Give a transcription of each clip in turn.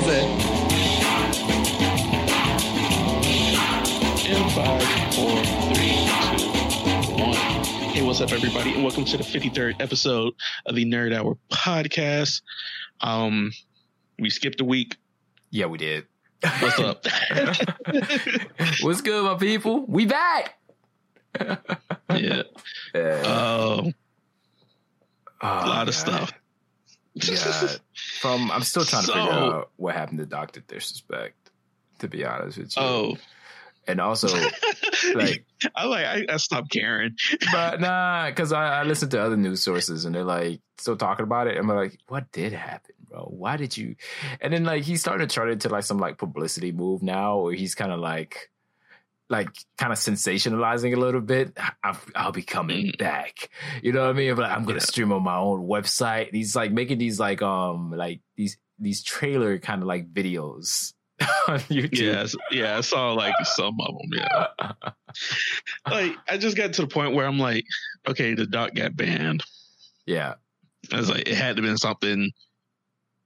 In five, four, three, two, one. Hey, what's up, everybody, and welcome to the 53rd episode of the Nerd Hour podcast. Um, we skipped a week. Yeah, we did. What's up? What's good, my people? We back. yeah. Uh, oh, a lot of stuff. Yeah. From I'm still trying to figure out what happened to Doctor Disrespect. To be honest with you. Oh, and also like, I like. I, I stopped caring. but nah, because I, I listened to other news sources and they're like still talking about it. And I'm like, what did happen, bro? Why did you? And then like he's starting to turn into like some like publicity move now, where he's kind of like. Like kind of sensationalizing a little bit. I'll, I'll be coming Mm. back. You know what I mean? But I'm gonna Yeah. stream on my own website. He's like making these like um like these these trailer kind of like videos on YouTube. Yes, yeah, I saw like some of them. Yeah, like I just got to the point where I'm like, okay, the doc got banned. yeah. I was like, it had to been something,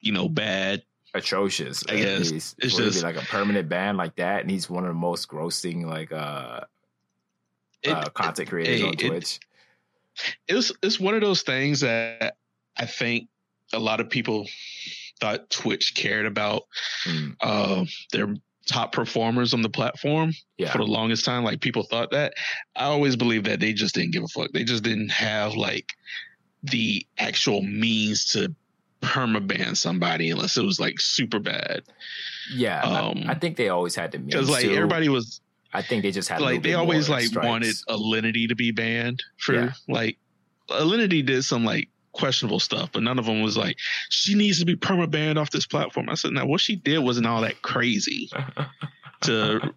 you know, bad. Atrocious. I guess. least. It's it be just- like a permanent ban like that, and he's one of the most grossing like uh, It, uh content creators hey, on it- Twitch. it's it's one of those things that I think a lot of people thought Twitch cared about Mm, uh, their top performers on the platform yeah, for the longest time. Like people thought that. I always believed that they just didn't give a fuck. They just didn't have like the actual means to permaban somebody unless it was like super bad. yeah. I- um, I, think they always had to Because like to. everybody was I think they just had like they always like stripes. wanted Alinity to be banned for Yeah. like Alinity did some like questionable stuff, but none of them was like she needs to be perma banned off this platform. I said, now what she did wasn't all that crazy to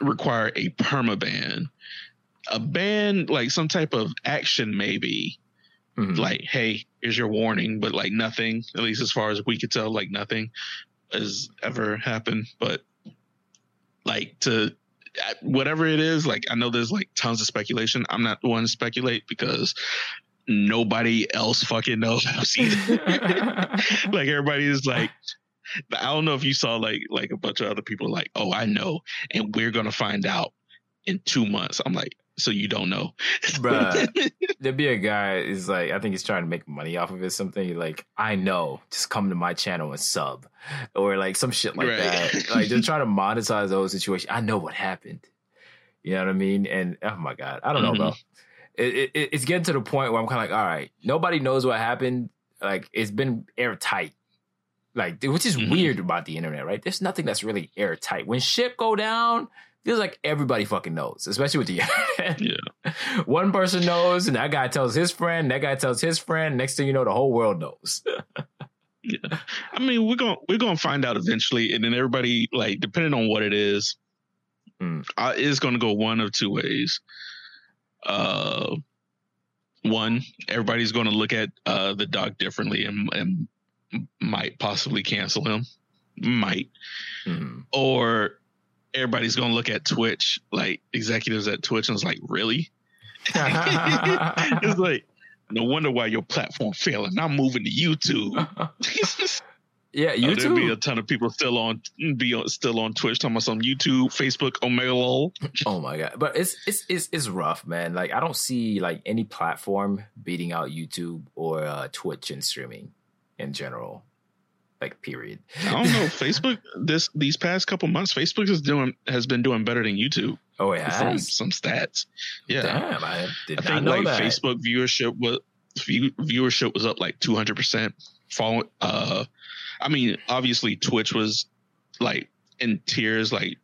require a perma ban. A ban, like some type of action, maybe Mhm. like, hey, here's your warning, but like nothing, at least as far as we could tell, like nothing has ever happened. But like to whatever it is, like I know there's like tons of speculation. I'm not the one to speculate because nobody else fucking knows like everybody is like I don't know if you saw like like a bunch of other people like, oh, I know, and we're gonna find out in two months. I'm like, so you don't know, Bruh. There'd be a guy is like I think he's trying to make money off of it. Something like I know, just come to my channel and sub, or like some shit like Right. that. Like they're trying to monetize those situations. I know what happened. You know what I mean? And oh my god, I don't know, Mhm. bro. It, it, it's getting to the point where I'm kind of like, all right, nobody knows what happened. Like it's been airtight. Like, which is Mhm. weird about the internet, right? There's nothing that's really airtight. When shit go down, feels like everybody fucking knows, especially with the internet. Yeah. One person knows, and that guy tells his friend, that guy tells his friend. Next thing you know, the whole world knows. Yeah. I mean, we're going to we're to find out eventually, and then everybody like depending on what it is, Mm. uh, it's going to go one of two ways. Uh, one, everybody's going to look at uh the doc differently and and might possibly cancel him, might, Mhm. or everybody's going to look at Twitch like executives at Twitch and it's like, really? it's like. No wonder why your platform failing. I'm moving to YouTube. yeah, Oh, there'll be a ton of people still on be on, still on Twitch talking about some YouTube, Facebook, OMEGALUL. oh my god, but it's it's it's it's rough, man. Like I don't see like any platform beating out YouTube or uh, Twitch and streaming in general. Like period. I don't know. Facebook this these past couple months, Facebook is doing has been doing better than YouTube Oh, it from some stats. Yeah, Damn, I did I not think know like that. Facebook viewership was view, viewership was up like two hundred percent. Following, uh, I mean, obviously Twitch was like in tears. Like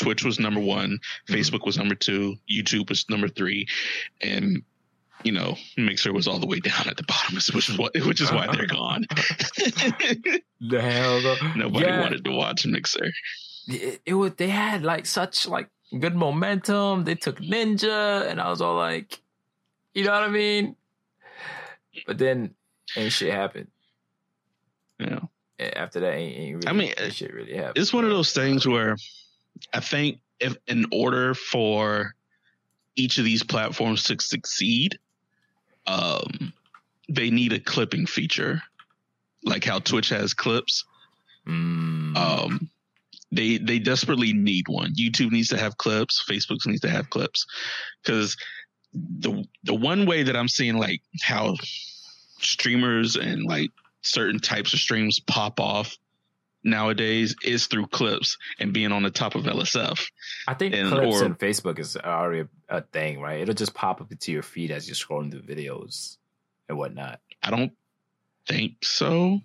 Twitch was number one, Mhm. Facebook was number two, YouTube was number three, and you know Mixer was all the way down at the bottom, which is what which is why they're gone. The hell, though. Nobody Yeah. wanted to watch Mixer. it, it was they had like such like good momentum. They took Ninja, and I was all like, you know what I mean. But then ain't shit happened. Yeah. After that, ain't, ain't really, I mean, ain't shit really happened. it's one of those things where I think if in order for each of these platforms to succeed, um, they need a clipping feature. like how Twitch has clips. Mm. Um, they they desperately need one. YouTube needs to have clips. Facebook needs to have clips because the the one way that I'm seeing like how streamers and like certain types of streams pop off nowadays is through clips and being on the top of LSF. I think and- clips or- and Facebook is already a, thing, right? It'll just pop up into your feed as you're scrolling through videos and whatnot. I don't think so.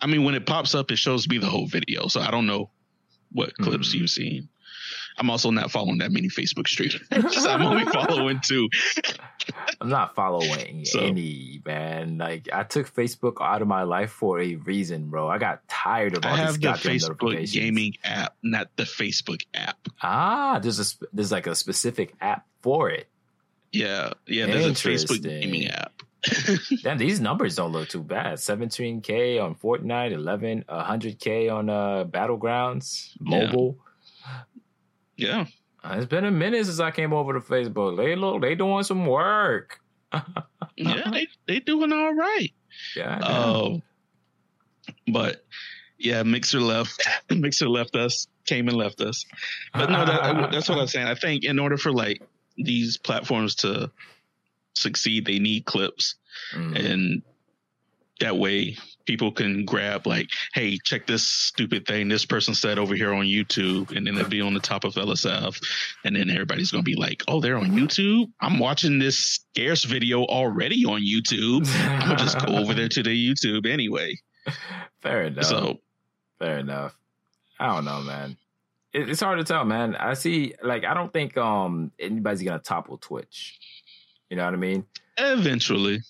I mean, when it pops up, it shows me the whole video, so I don't know what clips Mhm. you've seen. I'm also not following that many Facebook streamers. I'm only following two. I'm not following So- any man. Like I took Facebook out of my life for a reason, bro. I got tired of all I these the Facebook notifications. gaming app, not the Facebook app. Ah, there's a there's like a specific app for it. Yeah, yeah. There's a Facebook gaming app. Damn, these numbers don't look too bad. 17k on Fortnite, 11, 100k on uh Battlegrounds mobile. Yeah, Uh, It's been a minute since I came over to Facebook. They look, they doing some work. yeah. They they doing all right. Yeah. Um, but yeah, Mixer left. Mixer left us. Came and left us. But no, that, that's what I'm saying. I think in order for like these platforms to succeed, they need clips, Mm. and that way people can grab like, hey, check this stupid thing this person said over here on YouTube, and then it'll be on the top of LSF, and then everybody's gonna be like, oh, they're on YouTube. I'm watching this scarce video already on YouTube. I'm gonna just go over there to the YouTube anyway. Fair enough. So Fair enough. I don't know, man. It, it's hard to tell, man. I see, like, I don't think um anybody's gonna topple Twitch. You know what I mean? eventually,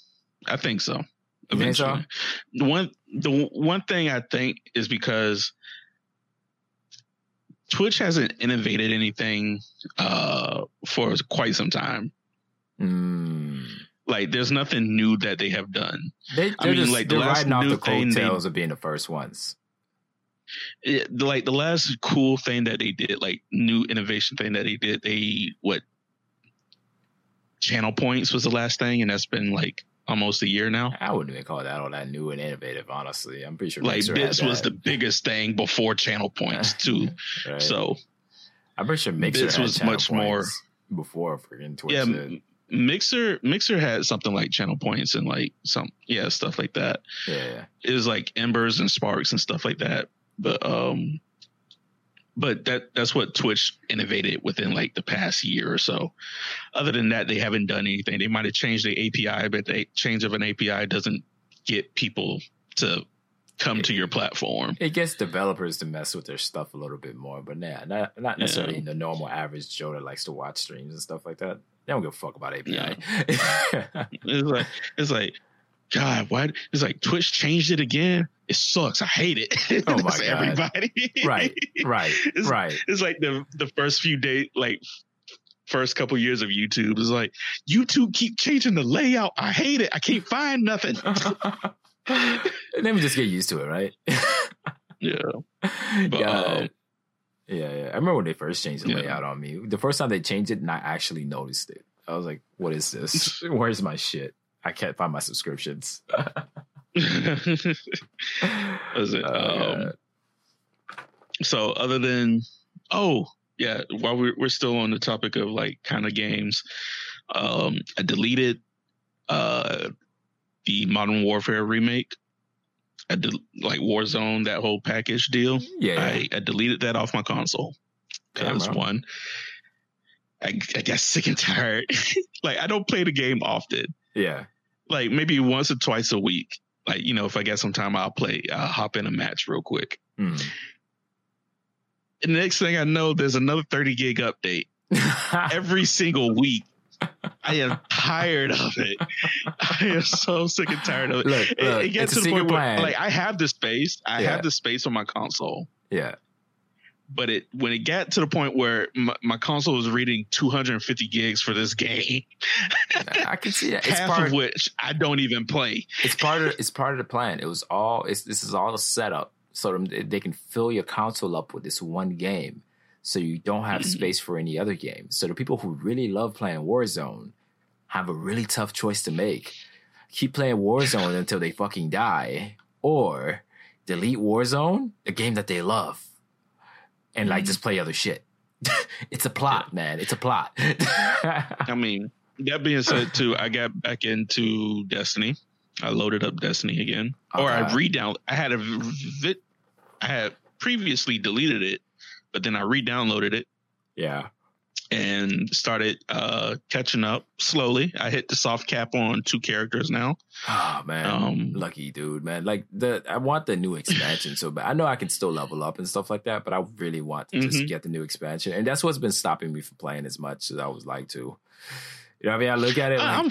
I think so. Think so? Eventually, the one the one thing I think is because Twitch hasn't innovated anything uh, for quite some time. Mm. Like, there's nothing new that they have done. They, I mean, just like, the last new the thing they- of being the first ones. It, like the last cool thing that they did, like new innovation thing that they did, they what channel points was the last thing, and that's been like almost a year now. I wouldn't even call that all that new and innovative. Honestly, I'm pretty sure Like Mixer Bits was the biggest thing before channel points too. Right. So I'm pretty sure Mixer Bits had was much more- before freaking Twitch. yeah, did. Mixer Mixer had something like channel points and like some yeah stuff like that. yeah, yeah. It was like embers and sparks and stuff like that. But um, but that that's what Twitch innovated within like the past year or so. Other than that, they haven't done anything. They might have changed the API, but the change of an API doesn't get people to come to your platform. It gets developers to mess with their stuff a little bit more, but nah, not not necessarily Yeah. the normal average Joe that likes to watch streams and stuff like that. They don't give a fuck about API. It's like it's like, God, why? It's like Twitch changed it again. It sucks. I hate it. Oh my God. everybody. right, right, It's, right. it's like the the first few days, like first couple years of YouTube. It's like YouTube keep changing the layout. I hate it. I can't find nothing. Let me just get used to it, right? Yeah, but yeah, um, yeah, yeah. I remember when they first changed the Yeah. layout on me. The first time they changed it, and I actually noticed it. I was like, "What is this? Where's my shit? I can't find my subscriptions." was it? Oh, um, so other than oh yeah while we're, we're still on the topic of like kind of games um i deleted uh the modern warfare remake i did like warzone that whole package deal yeah, yeah. I, I deleted that off my console because one I, I got sick and tired like i don't play the game often yeah. Like maybe once or twice a week like you know if i get some time i'll play i'll hop in a match real quick Mm. And the next thing I know, there's another 30 gig update every single week. I am tired of it. I am so sick and tired of it. Look, It, look, it gets to the point where, like, I have the space. I Yeah. have the space on my console. yeah, But it when it got to the point where my, my console was reading 250 gigs for this game, I can see that. It's half part. of which I don't even play. it's part of. It's part of the plan. It was all. It's this is all a setup so they can fill your console up with this one game, so you don't have Mhm. space for any other game. So the people who really love playing Warzone have a really tough choice to make. keep playing Warzone until they fucking die, or delete Warzone, the game that they love, and like Mhm. just play other shit. it's a plot, man. It's a plot. I mean, that being said, too, I got back into Destiny. I loaded up Destiny again, or I Okay. re-down. I had a vi- I had previously deleted it, but then I re-downloaded it yeah. And started uh catching up slowly. I hit the soft cap on two characters now. Oh man, Um, lucky dude, man. Like the I want the new expansion so bad. I know I can still level up and stuff like that, but I really want to just Mhm. get the new expansion, and that's what's been stopping me from playing as much as I was like to. You know what I mean? I look at it like I'm,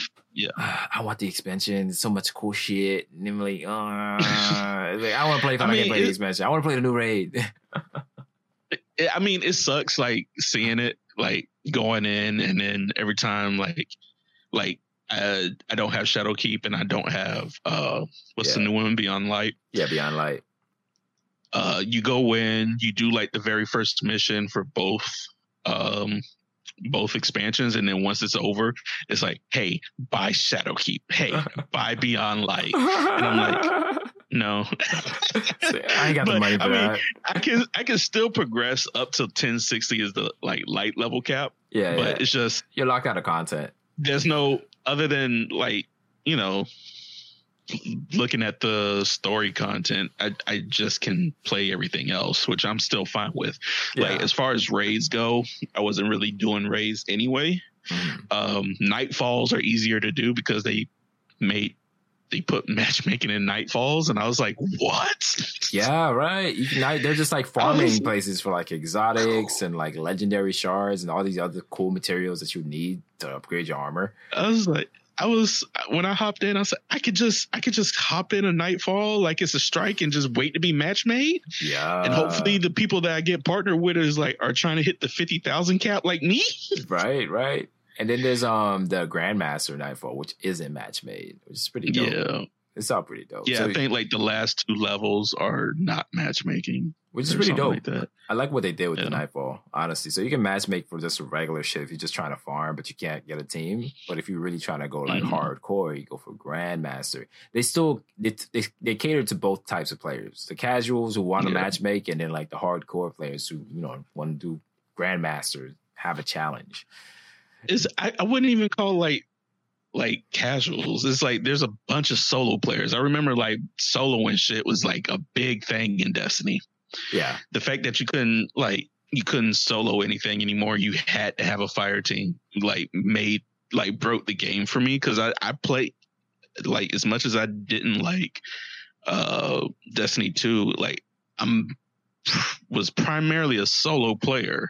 I want the expansion. So much cool shit. And I'm like, uh, like, I want to play if I, I can mean, play the it- expansion. I want to play the new raid. I mean, it sucks like seeing it like going in and then every time like like uh, I don't have Shadowkeep and I don't have uh what's the new one Beyond Light. yeah, Beyond Light. Uh, you go in, you do like the very first mission for both um both expansions, and then once it's over, it's like, hey, buy Shadowkeep, hey, buy Beyond Light. And i'm like, No, I ain't got the money for I mean, that. I can I can still progress up to 1060 is the like light level cap, Yeah, but yeah. it's just You're locked out of content. there's no other than like you know looking at the story content i i just can play everything else which i'm still fine with like as far as raids go i wasn't really doing raids anyway Mhm. um nightfalls are easier to do because they made they put matchmaking in nightfalls and i was like what Yeah, right. You can, they're just like farming was- places for like exotics and like legendary shards and all these other cool materials that you need to upgrade your armor. I was like, I was when I hopped in, I was like, I could just, I could just hop in a nightfall like it's a strike and just wait to be match made, Yeah, and hopefully the people that I get partnered with is like are trying to hit the fifty thousand cap like me. right, right. And then there's um the Grandmaster Nightfall, which isn't match made, which is pretty dope. Yeah, It's all pretty dope. yeah. So- I think like the last two levels are not matchmaking, which is pretty dope. Like that. I like what they did with the Yeah. Nightfall, honestly. So you can match make for just a regular shit if you're just trying to farm, but you can't get a team. But if you're really trying to go like Mhm. hardcore, you go for Grandmaster. They still they, they they cater to both types of players: the casuals who want to Yeah. match make, and then like the hardcore players who you know want to do Grandmaster, have a challenge. It's I, I wouldn't even call like like casuals. It's like there's a bunch of solo players. I remember like solo and shit was like a big thing in Destiny. Yeah, the fact that you couldn't like you couldn't solo anything anymore you had to have a fire team like made like broke the game for me because i i played like as much as i didn't like uh destiny 2 like i'm was primarily a solo player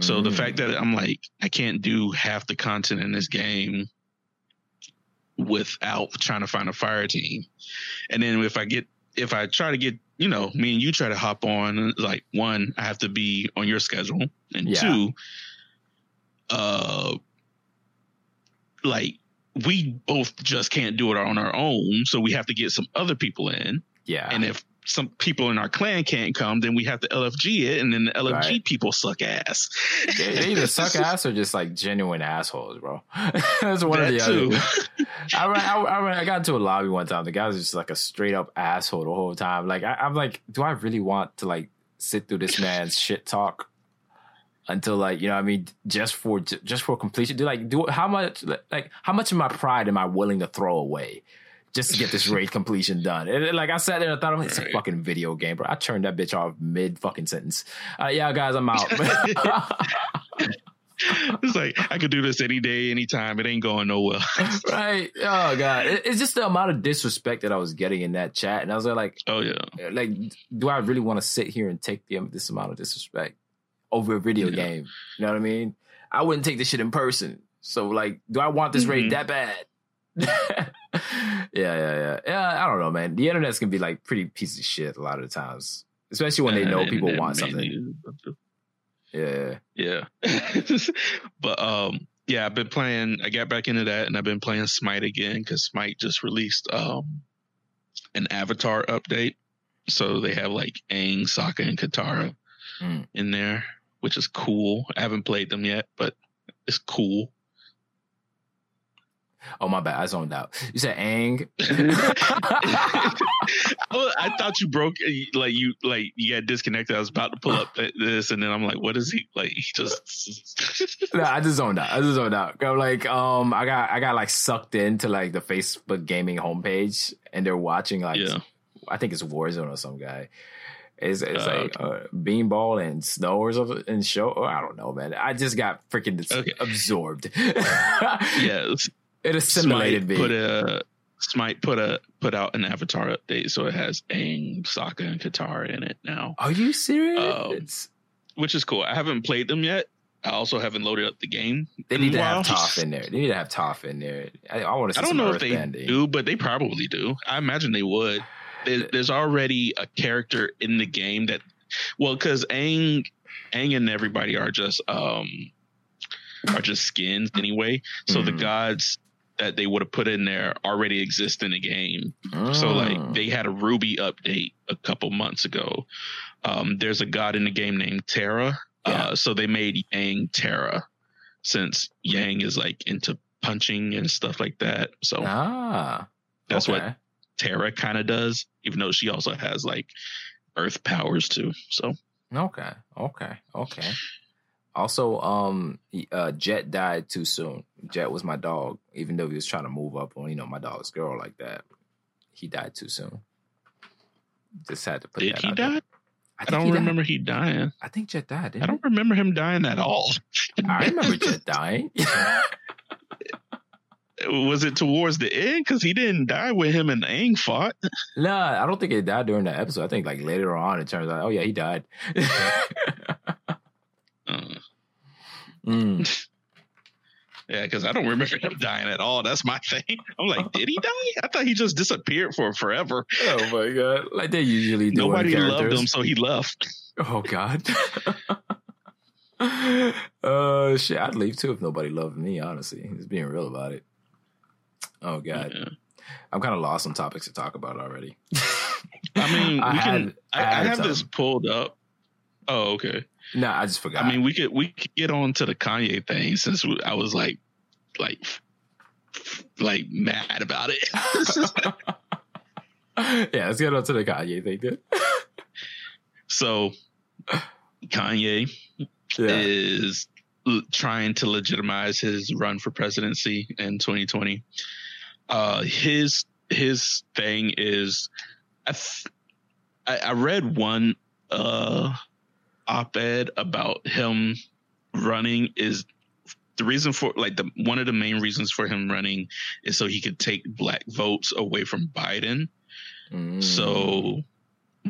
so the Mm. fact that i'm like i can't do half the content in this game without trying to find a fire team. And then if i get if i try to get you know me and you try to hop on like one i have to be on your schedule. And Yeah. two uh like we both just can't do it on our own. So we have to get some other people in. Yeah, and if some people in our clan can't come then we have to lfg it and then the lfg Right. people suck ass they, they either suck ass or just like genuine assholes, bro. That's one of the too. other. I, I, I, I got into a lobby one time. The guy was just like a straight up asshole the whole time. Like I, I'm like, do I really want to like sit through this man's shit talk until like you know what I mean just for just for completion? Do like do how much like how much of my pride am I willing to throw away? Just to get this raid completion done. And, like I sat there and thought, it's a fucking video game, bro. I turned that bitch off mid fucking sentence. Uh, yeah, guys, I'm out. it's like i could do this any day anytime it ain't going nowhere right? Oh god, It- it's just the amount of disrespect that I was getting in that chat, and I was like, oh yeah like, do I really want to sit here and take the, this amount of disrespect over a video Yeah. game? You know what I mean? I wouldn't take this shit in person. So like, do I want this raid Mhm. that bad? yeah, yeah, yeah, yeah. I don't know, man. The internet's gonna be like pretty piece of shit a lot of the times, especially when they know people want something. Yeah, Yeah. but um yeah, I've been playing I got back into that and I've been playing Smite again because Smite just released um an avatar update. So they have like Aang, Sokka, and Katara Mm. in there, which is cool. I haven't played them yet, but it's cool. Oh my bad, I zoned out. You said Aang. I thought you broke like you like you got disconnected. I was about to pull up this, and then I'm like, "What is he like?" He just no, I just zoned out. I just zoned out. I'm like, um, I got I got like sucked into like the Facebook gaming homepage, and they're watching like yeah. I think it's Warzone or some guy. It's, it's Uh, like uh, beanball and snow or something and show. Oh, I don't know, man. I just got freaking Okay. absorbed. Yeah, it assimilated Smite me. put a Smite put a put out an Avatar update, so it has Aang, Sokka, and Katara in it now, Are you serious? Um, which is cool. I haven't played them yet. I also haven't loaded up the game. they need to have. Toph in there. They need to have Toph in there. I, I want to see I don't know if they do, but they probably do. I imagine they would. There, there's already a character in the game that, well, because Aang, Aang and everybody are just um are just skins anyway. So the Mhm. gods that they would have put in there already exist in the game. So Mm. like they had a RWBY update a couple months ago. Um, there's a god in the game named Terra. Yeah. Uh, so they made Yang Terra since Yang is like into punching and stuff like that. So ah, that's what. Terra kind of does, even though she also has like earth powers too. So Okay, okay, okay. Also, um, uh, Jet died too soon. Jet was my dog, even though he was trying to move up on, you know, my dog's girl like that. He died too soon. Just had to put did that he die? I, I don't he died. remember he dying. I think Jet died. Didn't I don't remember him dying at all. I remember Jet dying. Was it towards the end? Because he didn't die when him and Aang fought. nah, I don't think he died during that episode. I think like later on it turns out, oh yeah, he died. Uh, Mm. yeah, because I don't remember him dying at all. That's my thing. I'm like, did he die? I thought he just disappeared for forever. Oh my god! Like they usually do. Nobody loved him, so he left. Oh God. uh shit, I'd leave too if nobody loved me, honestly. Just being real about it. Oh God. Yeah. I'm kind of lost on topics to talk about already. I mean, we I can. I, I I, had have this pulled up. Oh, okay. No, I just forgot. I mean, we could we could get on to the Kanye thing since we, I was like, like, like mad about it. yeah, let's get on to the Kanye thing, dude. so, Kanye Yeah. is l- trying to legitimize his run for presidency in 2020. Uh, his his thing is, I, th- I I read one uh op-ed about him running is the reason for like the one of the main reasons for him running is so he could take black votes away from Biden. Mm. So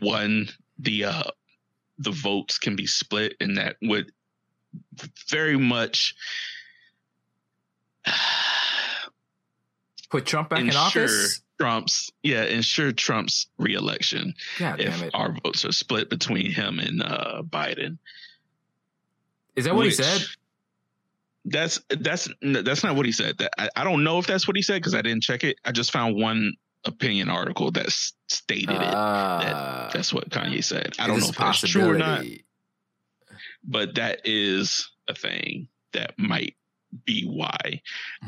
one, the uh the votes can be split and that would very much put Trump back in office. Trump's yeah, ensure Trump's reelection God if damn it! our votes are split between him and uh Biden. Is that what he said? That's that's that's not what he said. That I, I don't know if that's what he said because I didn't check it. I just found one opinion article that stated it. Uh, That's what Kanye said. I don't know if that's true or not, but that is a thing that might be why.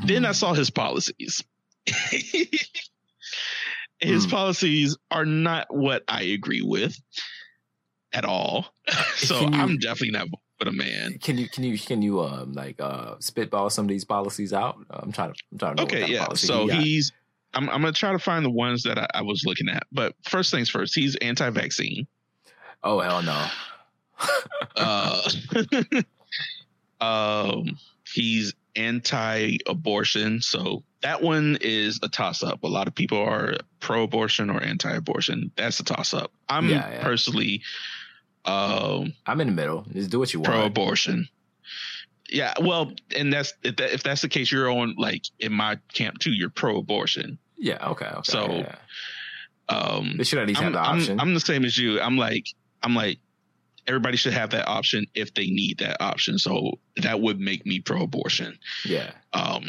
Then I saw his policies. his Hmm. policies are not what I agree with at all. so you- I'm definitely not for the man. Can you can you can you um like uh spitball some of these policies out? I'm trying to I'm trying to know Okay, yeah. So he he's. I'm, I'm gonna try to find the ones that I, I was looking at. But first things first, he's anti-vaccine. oh hell no. Uh, um, he's anti-abortion, so that one is a toss-up. A lot of people are pro-abortion or anti-abortion. That's a toss-up. I'm Yeah, yeah. personally um, I'm in the middle. Just do what you want. pro-abortion. Yeah, well, and that's if, that, if that's the case, you're on like in my camp too. You're pro-abortion. Yeah. Okay. Okay. So, yeah. Um, they should at least have I'm, the I'm- option. I'm the same as you. I'm like, I'm like, everybody should have that option if they need that option. So that would make me pro-abortion. yeah. Um,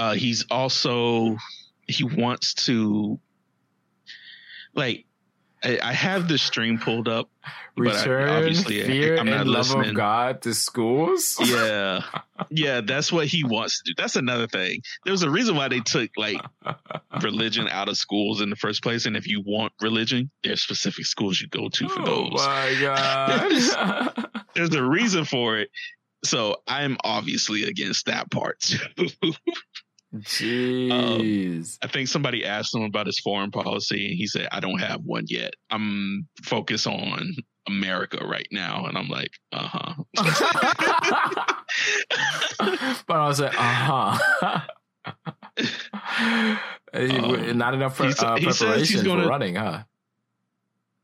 uh, he's also he wants to like I, I have the stream pulled up. but I- Return obviously, I- fear I'm not and love of. God to schools. Yeah, yeah, that's what he wants to do. That's another thing. There's a reason why they took like religion out of schools in the first place. And if you want religion, there's specific schools you go to for Oh those. my god. There's a reason for it. So I'm obviously against that part too. Jeez. I think somebody asked him about his foreign policy, and he said, "I don't have one yet. I'm focused on America right now." And I'm like, "Uh huh." but I was like, uh huh. Um, Not enough pre- he sa- uh, he preparation gonna- for running, huh?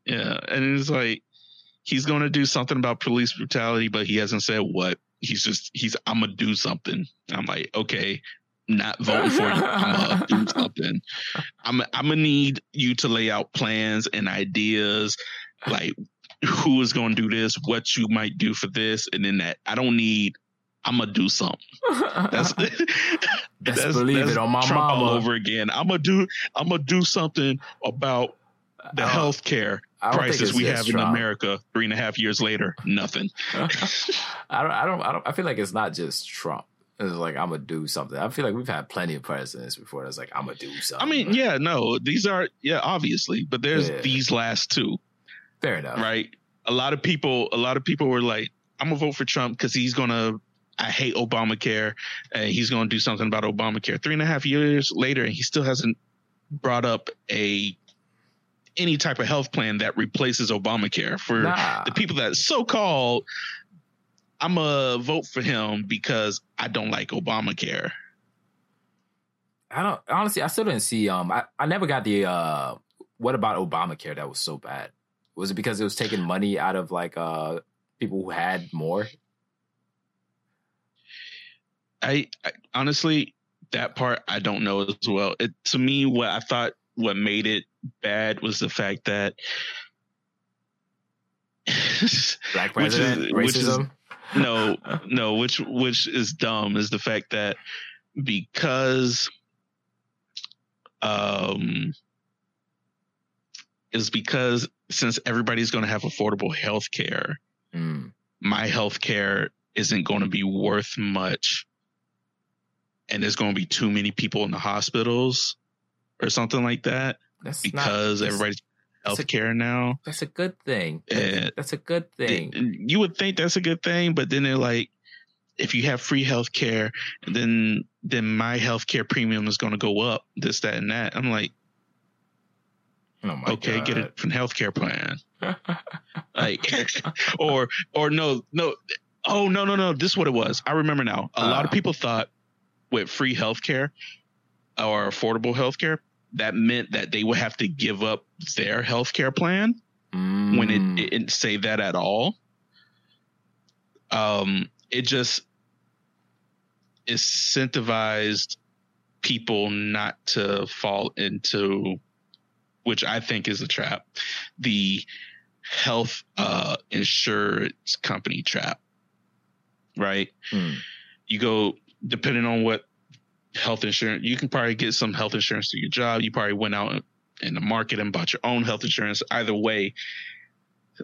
Yeah, and it's like he's going to do something about police brutality, but he hasn't said what. He's just he's I'm gonna do something. I'm like, okay, not voting for you. I'm gonna do something. I'm I'm gonna need you to lay out plans and ideas, like who is going to do this, what you might do for this, and then that. I don't need. I'm gonna do something. That's Best believe it on my Trump all over again. I'm gonna do. I'm gonna do something about the uh, don't- health care I don't think crisis we have in America three and a half years later. Nothing. I don't. I don't. I don't. I feel like it's not just Trump. It's like I'm gonna do something. I feel like we've had plenty of presidents before. That's like I'm gonna do something. I mean, yeah, no, these are yeah, obviously, but there's Yeah. these last two, fair enough. right? A lot of people, a lot of people were like, "I'm gonna vote for Trump because he's gonna." I hate Obamacare, and he's gonna do something about Obamacare. Three and a half years later, and he still hasn't brought up a any type of health plan that replaces Obamacare for Nah. the people that so called I'm gonna vote for him because I don't like Obamacare. I don't honestly. I still didn't see. Um, I, I never got the. Uh, what about Obamacare that was so bad? Was it because it was taking money out of like uh people who had more? I, I honestly that part I don't know as well. It to me what I thought what made it bad was the fact that Black president is- racism. No no which which is dumb is the fact that because um is because since everybody's going to have affordable health care Mm. my health care isn't going to be worth much and there's going to be too many people in the hospitals or something like that That's because not, that's- everybody's that's a- now That's a good thing. That's, a good thing. It- you would think that's a good thing, but then they're like, if you have free health care, then then my health care premium is going to go up, this, that, and that. I'm like, oh my okay, get a God. different health care plan, like, or or no, no, oh no, no, no. This is what it was. I remember now. A lot of Uh. people thought with free health care or affordable health care, that meant that they would have to give up their health care plan when Mm. it, it didn't say that at all. Um, it just incentivized people not to fall into, which I think is a trap, the health uh, insurance company trap. Right? Mm. You go depending on what health insurance you can probably get some health insurance through your job. You probably went out in the market and bought your own health insurance. Either way,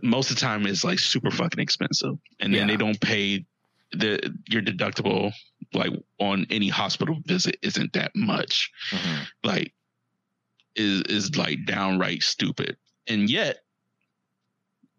most of the time it's like super fucking expensive, and then Yeah. they don't pay the your deductible like on any hospital visit isn't that much. Mhm. Like is is like downright stupid, and yet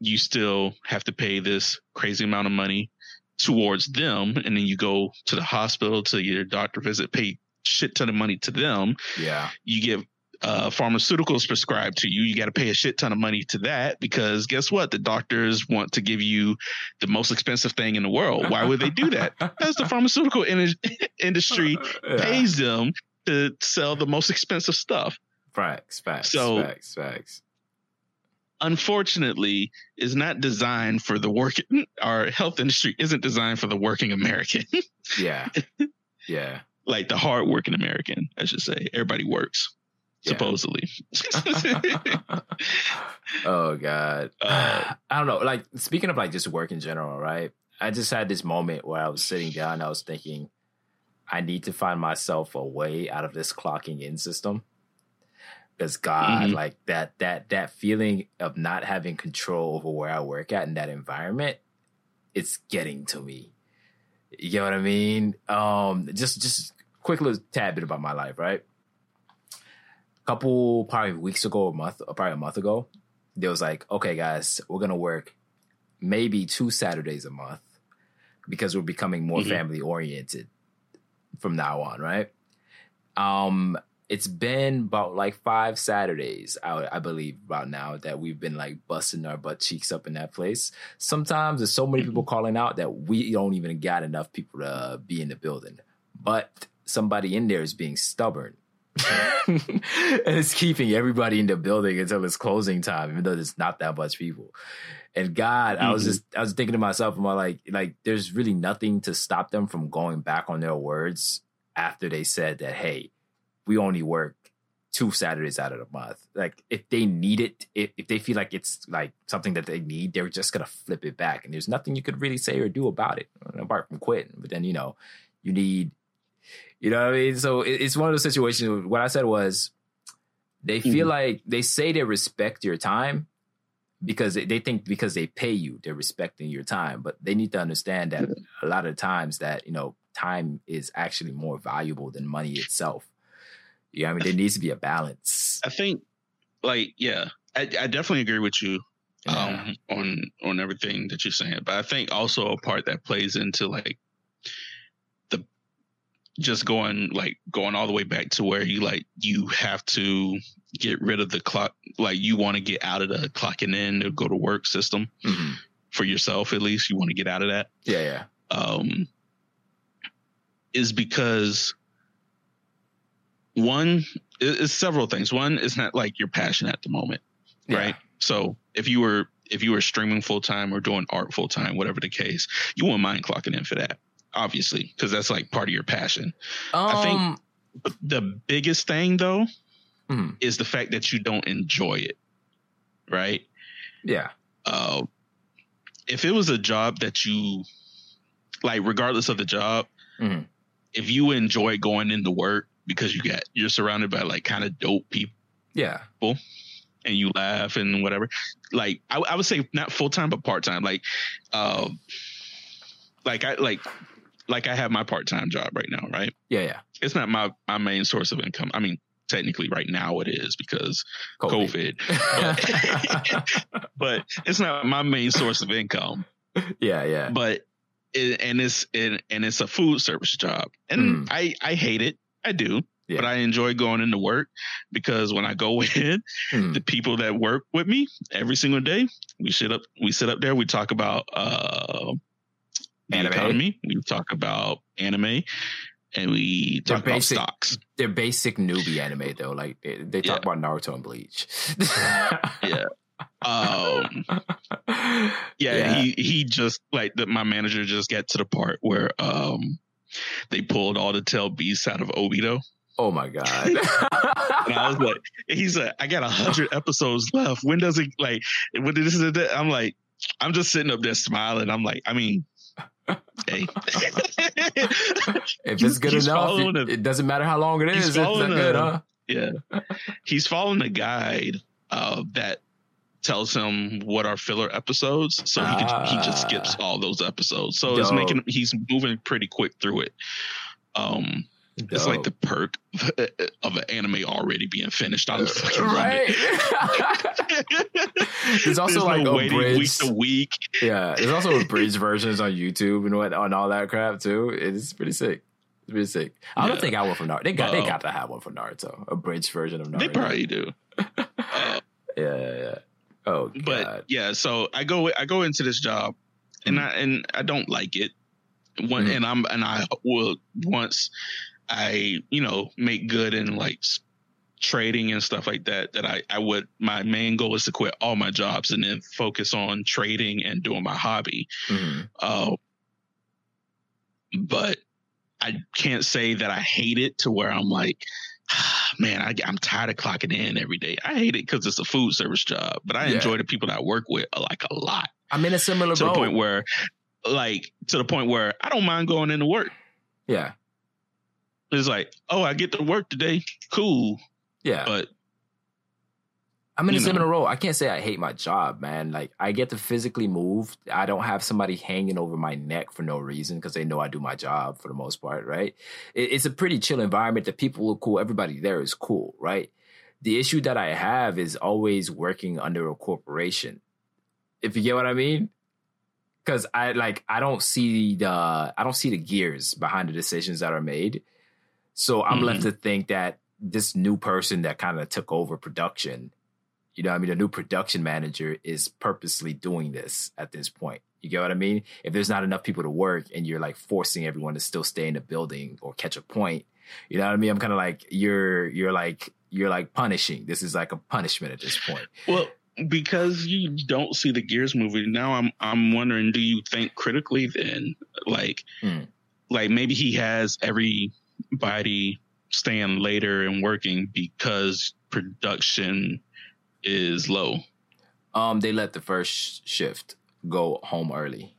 you still have to pay this crazy amount of money towards them, and then you go to the hospital to your doctor visit, pay shit ton of money to them Yeah. you get uh, pharmaceuticals prescribed to you, you got to pay a shit ton of money to that because guess what? The doctors want to give you the most expensive thing in the world. Why would they do that? Because the pharmaceutical in- industry Yeah. pays them to sell the most expensive stuff. Facts, facts, So- facts, facts. Unfortunately, is not designed for the working. Our health industry isn't designed for the working American, Yeah. Yeah. Like the hard working American. I should say. Everybody works Yeah. supposedly. oh God. Uh, I don't know. Like speaking of like just work in general, right? I just had this moment where I was sitting down I was thinking, I need to find myself a way out of this clocking in system. Because God, Mhm. like that that that feeling of not having control over where I work at in that environment, it's getting to me. You know what I mean? Um, just just quick little tad bit about my life, right? A couple probably weeks ago, a month, probably a month ago, there was like, okay, guys, we're gonna work maybe two Saturdays a month because we're becoming more Mhm. family oriented from now on, right? Um, it's been about like five Saturdays, I, I believe, about now that we've been like busting our butt cheeks up in that place. Sometimes there's so many people calling out that we don't even got enough people to be in the building, but somebody in there is being stubborn. and it's keeping everybody in the building until it's closing time, even though there's not that much people. And God, I was Mhm. just I was thinking to myself, am I like like there's really nothing to stop them from going back on their words after they said that, hey, we only work two Saturdays out of the month. Like if they need it, if, if they feel like it's like something that they need, they're just gonna flip it back. And there's nothing you could really say or do about it apart from quitting. But then you know, you need you know what I mean? So it, it's one of those situations. What I said was, they feel Mhm. like they say they respect your time because they, they think because they pay you, they're respecting your time. But they need to understand that a lot of times that you know time is actually more valuable than money itself. Yeah, I mean there needs to be a balance. I think, like, yeah, I, I definitely agree with you Yeah. um, on on everything that you're saying. But I think also a part that plays into like just going like going all the way back to where you like you have to get rid of the clock, like you want to get out of the clocking in to go to work system Mhm. for yourself at least. You want to get out of that. Yeah, yeah, um, is because one it's several things. One is not like your passion at the moment, yeah. right? So if you were if you were streaming full time or doing art full time, whatever the case, you wouldn't mind clocking in for that, obviously, because that's like part of your passion. I think- Um, the biggest thing though Mhm. is the fact that you don't enjoy it, right? yeah, uh, if it was a job that you like, regardless of the job, Mhm. if you enjoy going into work because you got you're surrounded by like kind of dope people yeah, people, and you laugh and whatever, like I, I would say not full time but part time, like, uh, like I like like I have my part time job right now, right? yeah, yeah. It's not my my main source of income. I mean, technically right now it is because COVID, but it's not my main source of income. yeah, yeah. but it, and it's it, and it's a food service job and i i hate it i do Yeah. but i enjoy going into work because when i go in Mhm. the people that work with me every single day we sit up we sit up there we talk about uh Anime. economy we talk about anime and we talk about basic- stocks They're basic newbie anime though. Like they, they talk Yeah. about Naruto and Bleach. yeah um yeah, he he just like the, my manager just got to the part where um they pulled all the tail beasts out of obito Oh my god. and i was like he's like i got a hundred episodes left when does it like when this is that i'm like i'm just sitting up there smiling i'm like i mean hey if it's good He's enough, it, it doesn't matter how long it he's. It's not good, a- huh? yeah he's following a guide uh that tells him what are filler episodes so he can, he just skips Ah. all those episodes so it's making he's moving pretty quick through it um It's like the perk of an anime already being finished. I right. There's also like a waiting week bridge. to week. yeah, there's also abridged versions on YouTube and what on all that crap too. It's pretty sick. It's pretty sick. I don't Yeah. think I got one for Naruto. They got they Uh, got to have one for Naruto. A bridge version of Naruto. They probably do. Yeah, yeah. Oh but god. yeah, so I go I go into this job and I and I don't like it. One Mhm. and I'm and I will once I you know make good and like trading and stuff like that that I I would my main goal is to quit all my jobs and then focus on trading and doing my hobby. Mhm. Uh, but I can't say that I hate it to where I'm like, "Ah, man, I, I'm tired of clocking in every day. I hate it because it's a food service job, but I Yeah. enjoy the people that I work with uh, like a lot I'm in a similar to boat. the point where, like, to the point where I don't mind going into work. yeah, It's like, oh, I get to work today, cool, yeah. but I'm in a know. similar role. I can't say I hate my job, man. Like I get to physically move. I don't have somebody hanging over my neck for no reason because they know I do my job for the most part, right? It, it's a pretty chill environment. The people are cool. Everybody there is cool, right? The issue that I have is always working under a corporation. If you get what I mean? Because I like I don't see the I don't see the gears behind the decisions that are made. So I'm left mm-hmm. to think that this new person that kind of took over production you know, what I mean, a new production manager is purposely doing this at this point. You get what I mean? If there's not enough people to work and you're like forcing everyone to still stay in the building or catch a point, you know what I mean? I'm kind of like you're you're like you're like punishing. This is like a punishment at this point. Well, because you don't see the gears moving now, I'm I'm wondering, do you think critically then? Like, Mm. like maybe he has everybody staying later and working because production is low. Um, they let the first shift go home early,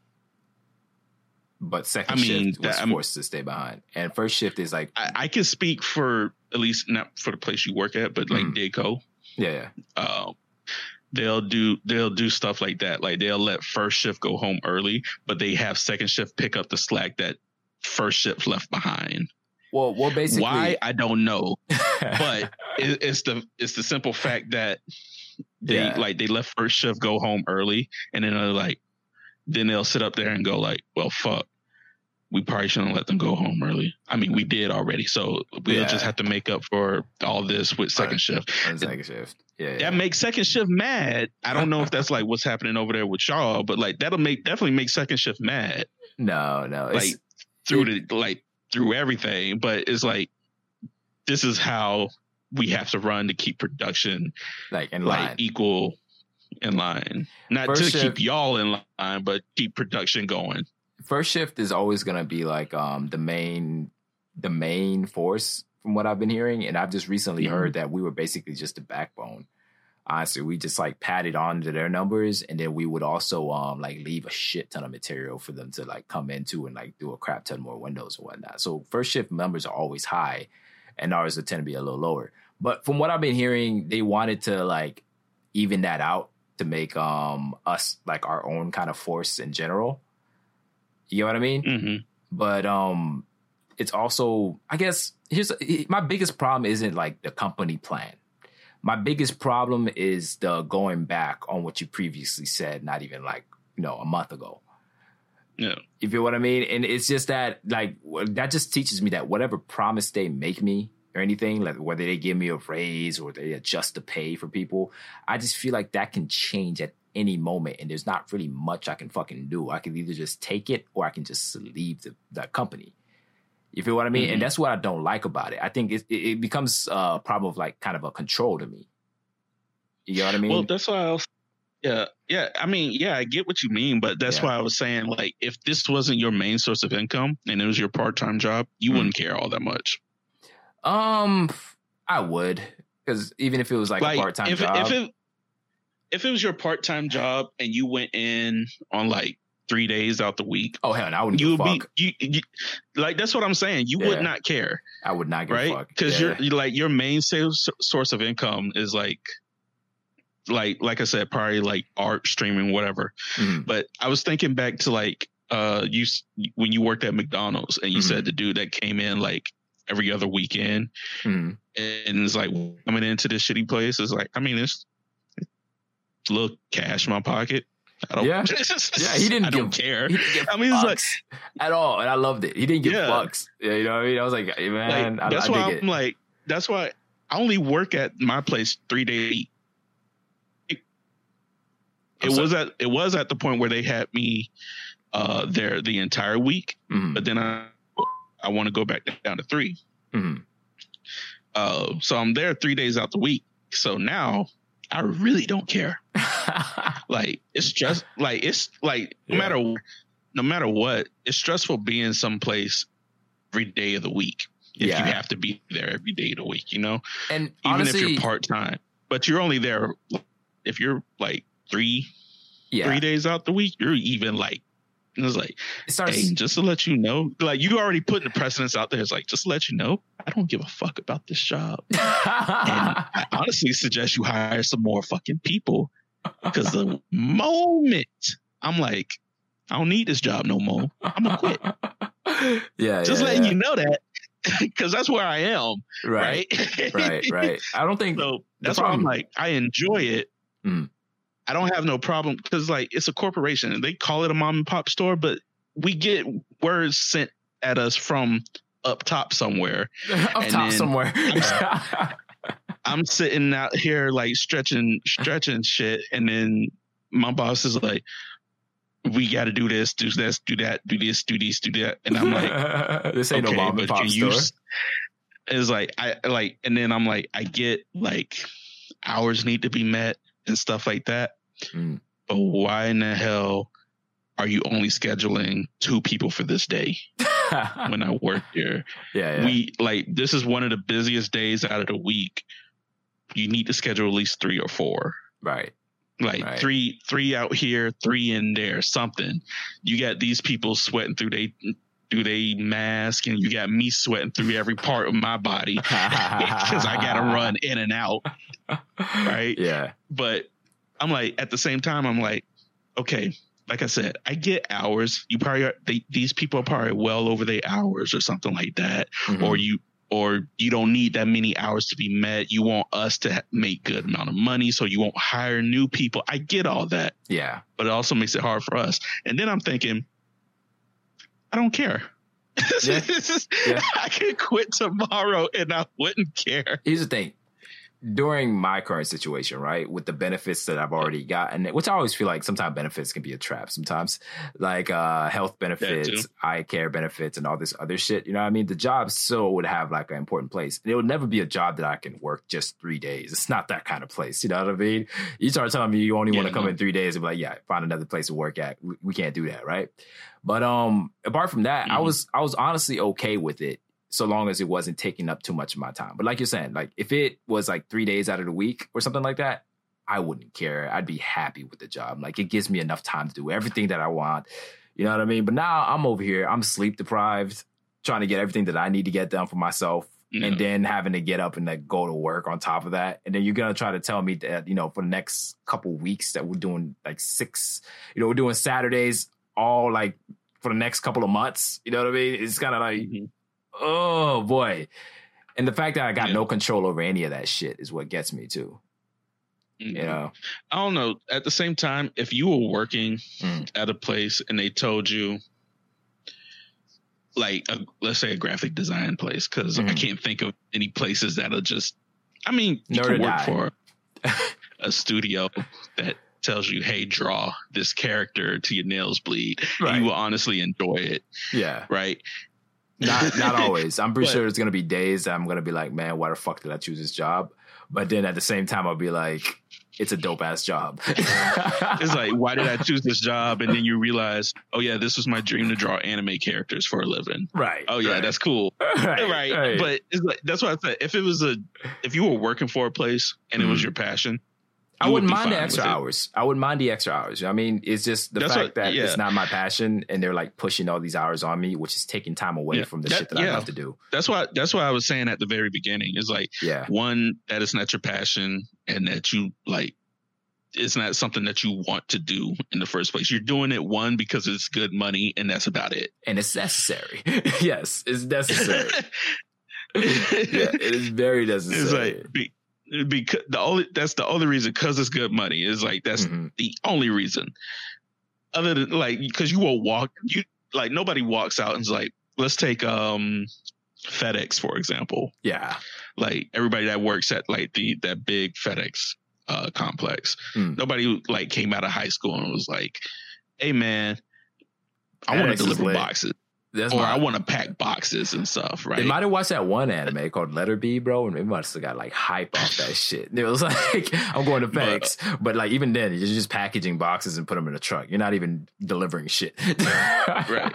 but second I mean, shift was that- I'm- forced to stay behind. And first shift is like, I, I can speak for at least not for the place you work at, but like Mm. Dayco. yeah, yeah. um, they'll do they'll do stuff like that. Like they'll let first shift go home early, but they have second shift pick up the slack that first shift left behind. Well, well, basically, Why I don't know, but it, it's the it's the simple fact that they Yeah. like they let first shift go home early, and then they're like, then they'll sit up there and go like, well, fuck. We probably shouldn't let them go home early. I mean, we did already, so we'll Yeah. just have to make up for all this with second shift on second shift. Yeah, yeah. that makes second shift mad. I don't know if that's like what's happening over there with y'all, but like that'll make definitely make second shift mad. no, no. It's, Like through the like through everything. But it's like this is how we have to run to keep production like in like line. equal in line. Not First to shift- keep y'all in line, but keep production going. First shift is always gonna be like um the main the main force from what I've been hearing, and I've just recently Mhm. heard that we were basically just the backbone. Honestly, we just like padded on to their numbers, and then we would also um like leave a shit ton of material for them to like come into and like do a crap ton more windows and whatnot. So first shift numbers are always high, and ours would tend to be a little lower. But from what I've been hearing, they wanted to like even that out to make um us like our own kind of force in general. You know what I mean? hmm But um it's also I guess here's my biggest problem isn't like the company plan. My biggest problem is the going back on what you previously said, not even like, you know, a month ago. Yeah. You feel what I mean? And it's just that, like, that just teaches me that whatever promise they make me or anything, like whether they give me a raise or they adjust the pay for people, I just feel like that can change at any moment. And there's not really much I can fucking do. I can either just take it or I can just leave the, that company. You feel what I mean? Mhm. And that's what I don't like about it. I think it, it, it becomes a problem of like kind of a control to me. You know what I mean? Well, that's why I was. Yeah, yeah. I mean, yeah, I get what you mean, but that's Yeah. why I was saying, like, if this wasn't your main source of income and it was your part-time job, you Mm. wouldn't care all that much. um, I would because even if it was like, a part time if, job, if it if it was your part-time job and you went in on like three days out the week, oh hell, no, I wouldn't you would a be you, you like that's what I'm saying. You Yeah. would not care, I would not give a right? fuck Because Yeah. you're, like your main sales source of income is like like like I said, probably like art streaming, whatever. Mhm. But I was thinking back to like uh you when you worked at McDonald's and you Mhm. said the dude that came in like every other weekend Mhm. and it's like coming into this shitty place is like I mean it's, it's a little cash in my pocket. I don't, Yeah. Yeah, he didn't I don't care. He didn't give I mean, it's like- at all, and I loved it. He didn't give Yeah. fucks. Yeah, you know what I mean? I was like, hey, man, like, I, that's I why I'm it. like that's why I only work at my place three days. It, it was at it was at the point where they had me uh there the entire week, Mhm. but then I I want to go back down to three. Mhm. Uh, so I'm there three days out the week. So now I really don't care. Like it's just like it's like no Yeah. matter no matter what, it's stressful being someplace every day of the week. If Yeah. you have to be there every day of the week, you know, and even honestly, if you're part time, but you're only there if you're like three yeah, three days out the week, you're even like And it was like, It starts. hey, just to let you know, like you already put the precedence out there. It's like, just to let you know, I don't give a fuck about this job. And I honestly suggest you hire some more fucking people. Because the moment I'm like, I don't need this job no more, I'm gonna quit. yeah, Just yeah, letting yeah. you know that. Because that's where I am. right, Right. right, right. I don't think. So that's why I'm like, I enjoy it. Mm. I don't have no problem because like it's a corporation and they call it a mom and pop store, but we get words sent at us from up top somewhere. up and top somewhere. I'm sitting out here like stretching, stretching shit, and then my boss is like, "We got to do this, do this, do that, do this, do this, do that," and I'm like, this ain't okay, no mom and pop store. It's like I like, and then I'm like, I get like hours need to be met and stuff like that, Mm. but why in the hell are you only scheduling two people for this day when I work here? yeah, yeah. We like this is one of the busiest days out of the week. You need to schedule at least three or four right. like Right. three three out here three in there something you got these people sweating through they through they mask and you got me sweating through every part of my body because i gotta run in and out Right. Yeah. but i'm like at the same time i'm like okay like i said i get hours you probably are they, these people are probably well over their hours or something like that Mhm. or you or you don't need that many hours to be met you want us to make good amount of money so you won't hire new people i get all that yeah. but it also makes it hard for us and then i'm thinking i don't care Yeah. Yeah. i could quit tomorrow and i wouldn't care Here's the thing. During my current situation, right, with the benefits that I've already gotten, which I always feel like sometimes benefits can be a trap sometimes, like uh health benefits, eye care benefits, and all this other shit. You know what I mean? The job still would have like an important place. And it would never be a job that I can work just three days. It's not that kind of place. You know what I mean? You start telling me you only want to come no. in three days and be like, yeah, find another place to work at. We, we can't do that, right? But um apart from that, I Mhm. was I was honestly okay with it so long as it wasn't taking up too much of my time. But like you're saying, like if it was like three days out of the week or something like that, I wouldn't care. I'd be happy with the job. Like it gives me enough time to do everything that I want. You know what I mean? But now I'm over here, I'm sleep deprived, trying to get everything that I need to get done for myself. And then having to get up and like go to work on top of that. And then you're gonna try to tell me that, you know, for the next couple weeks that we're doing like six, you know, we're doing Saturdays all like for the next couple of months. You know what I mean? It's kind of like Mhm. Oh boy. And the fact that I got Yeah. no control over any of that shit is what gets me too. You Mhm. know? i don't know at the same time if you were working Mm. at a place and they told you like a, let's say a graphic design place because i Mhm. can't think of any places that are just i mean you can work for a studio that tells you hey draw this character to your nails bleed Right. you will honestly enjoy it Yeah. right Not not always. I'm pretty But- sure there's gonna be days that I'm gonna be like, man, why the fuck did I choose this job? But then at the same time I'll be like, it's a dope ass job. it's like why did i choose this job and then you realize oh yeah this was my dream to draw anime characters for a living right. oh yeah right. that's cool right. right, but it's like that's why I said if it was a if you were working for a place and it was Mhm. your passion, I would wouldn't be mind the extra hours. I wouldn't mind the extra hours. I mean, it's just the That's fact what- that yeah. it's not my passion and they're like pushing all these hours on me, which is taking time away Yeah. from the That- shit that I yeah. love to do. That's why that's why I was saying at the very beginning is like Yeah. one that it's not your passion and that you like it's not something that you want to do in the first place. You're doing it one because it's good money and that's about it. And it's necessary. yes, it's necessary. yeah, it is very It's necessary. like be, because the only that's the only reason because it's good money is like that's Mhm. the only reason. Other than like because you will walk you like nobody walks out and is like let's take um FedEx for example. Yeah. Like everybody that works at like the that big FedEx uh complex. Mm. Nobody like came out of high school and was like, "Hey man, I want to deliver boxes That's or my, I want to pack boxes and stuff." Right? They might have watched that one anime called Letter Bee, bro, and they must have got like hype off that shit. It was like, I'm going to But- FedEx, but like even then, you're just packaging boxes and put them in a truck. You're not even delivering shit. Right.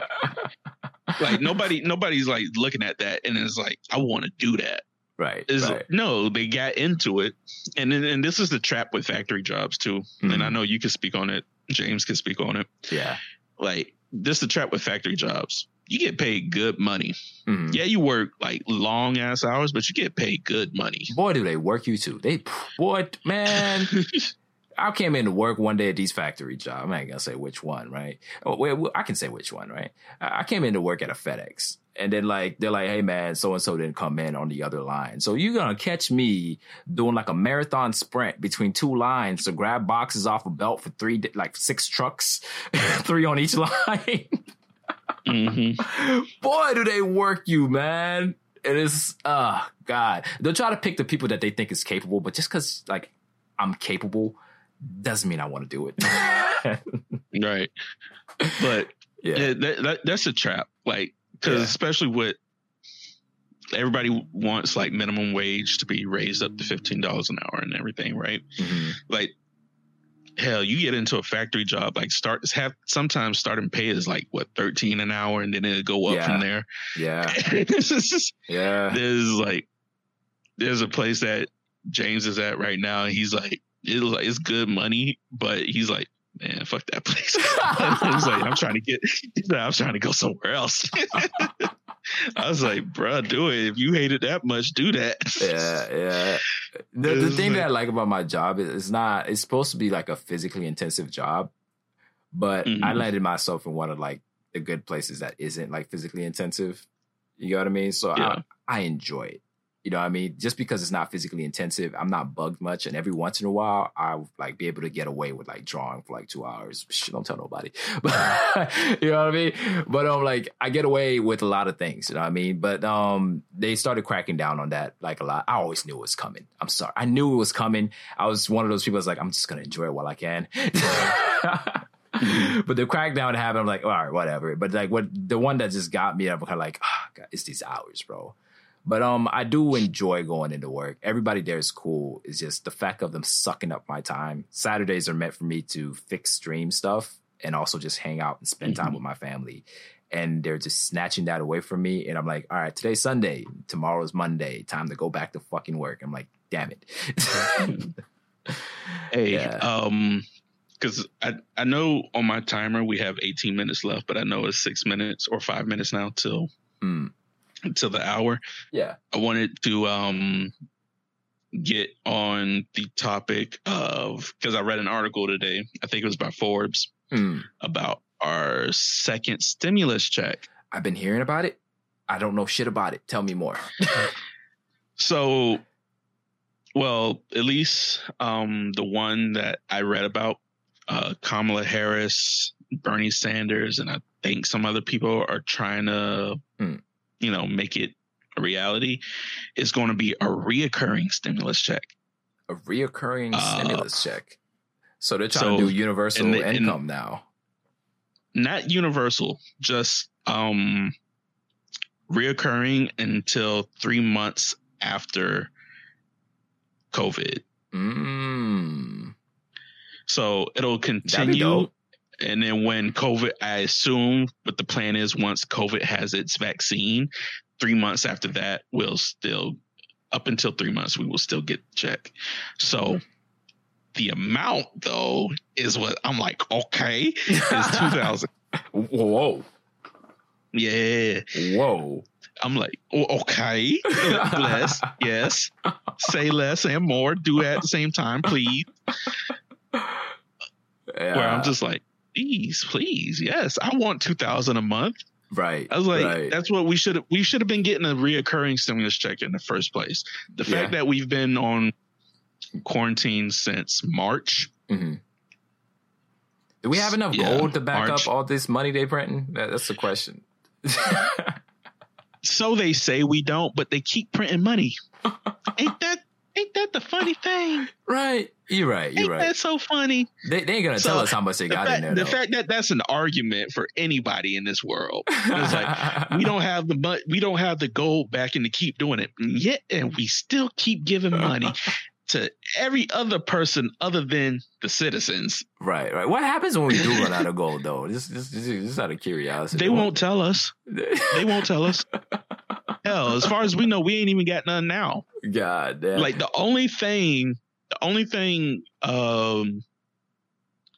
like nobody nobody's like looking at that and it's like I want to do that. Right. Is right. no, they got into it, and then and this is the trap with factory jobs too. And Mhm. I know you can speak on it. James can speak on it. Yeah. Like this is the trap with factory jobs. You get paid good money. Mhm. Yeah, you work like long ass hours, but you get paid good money. Boy, do they work you too. They, boy, man. I came into work one day at these factory jobs. I'm not gonna say which one, right? Oh, well, I can say which one, right? I I came into work at a FedEx, and then like they're like, "Hey, man, so and so didn't come in on the other line, so you're gonna catch me doing like a marathon sprint between two lines to grab boxes off a belt for three, like six trucks, three on each line." Hmm Boy, do they work you, man. And It is, uh, God. They'll try to pick the people that they think is capable, but just because, like, I'm capable doesn't mean I want to do it. Right. But yeah. yeah, that, that, that's a trap. Like, because Yeah. especially with everybody wants like minimum wage to be raised up to fifteen dollars an hour and everything, right? Mhm. Like, hell, you get into a factory job, like start have sometimes starting pay is like what thirteen an hour, and then it'll go up Yeah. from there. Yeah. Just- Yeah. there's like there's a place that James is at right now, and he's like, it's like it's good money, but he's like, man, fuck that place. he's like, I'm trying to get, I'm trying to go somewhere else. I was like, bruh, do it. If you hate it that much, do that. Yeah. Yeah. The, the thing like- that I like about my job is it's not, it's supposed to be like a physically intensive job, but I Mhm. landed myself in one of like the good places that isn't like physically intensive. You know what I mean? So Yeah. I, I enjoy it. You know what I mean? Just because it's not physically intensive, I'm not bugged much. And every once in a while, I'll like be able to get away with like drawing for like two hours. Shh, don't tell nobody. But you know what I mean? But um like I get away with a lot of things, you know what I mean? But um they started cracking down on that like a lot. I always knew it was coming. I'm sorry. I knew it was coming. I was one of those people that's like, I'm just gonna enjoy it while I can. but the crackdown happened. I'm like, all right, whatever. But like, what the one that just got me, I'm kind of like, ah, God, it's these hours, bro. But um, I do enjoy going into work. Everybody there is cool. It's just the fact of them sucking up my time. Saturdays are meant for me to fix stream stuff and also just hang out and spend time Mhm. with my family. And they're just snatching that away from me. And I'm like, all right, today's Sunday. Tomorrow's Monday. Time to go back to fucking work. I'm like, damn it. Hey, Yeah. um, because I I know on my timer we have 18 minutes left, but I know it's six minutes or five minutes now till Mm. Till the hour. yeah. I wanted to um get on the topic of because I read an article today. I think it was by Forbes Mm. about our second stimulus check. I've been hearing about it. I don't know shit about it. Tell me more. So, well, at least um, the one that I read about, uh, Kamala Harris, Bernie Sanders, and I think some other people are trying to, Hmm. You know, make it a reality. Is going to be a reoccurring stimulus check. A reoccurring Uh, stimulus check. So they're trying to do universal and they- and- income now. Not universal, just um, reoccurring until three months after COVID. Mm. So it'll continue. And then when COVID, I assume, but the plan is once COVID has its vaccine, three months after that, we'll still, up until three months, we will still get the check. So mm-hmm. the amount, though, is what I'm like, okay, it's 2000 Whoa. Yeah. Whoa. I'm like, oh, okay, less, yes, say less and more, do it at the same time, please. Yeah. Where I'm just like, please, please, yes, I want 2000 a month. right. I was like, right. that's what we should have. We should have been getting a reoccurring stimulus check in the first place. The fact Yeah. that we've been on quarantine since March. Mhm. Do we have enough Yeah, gold to back March. up all this money they printing? That, that's the question. So they say we don't, but they keep printing money. ain't that? Ain't that the funny thing? right. You're right. You're Ain't right. That's so funny? They, they ain't gonna So, tell us how much they The got fact, in there. the though. fact that that's an argument for anybody in this world. It's like we don't have the we don't have the gold backing to keep doing it. And yet, and we still keep giving money to every other person other than the citizens. Right, right. What happens when we do run out of gold, though? Just, just, just, just out of curiosity. They won't tell us. They won't tell us. Hell, as far as we know, we ain't even got none now. God damn. Like the only thing, the only thing um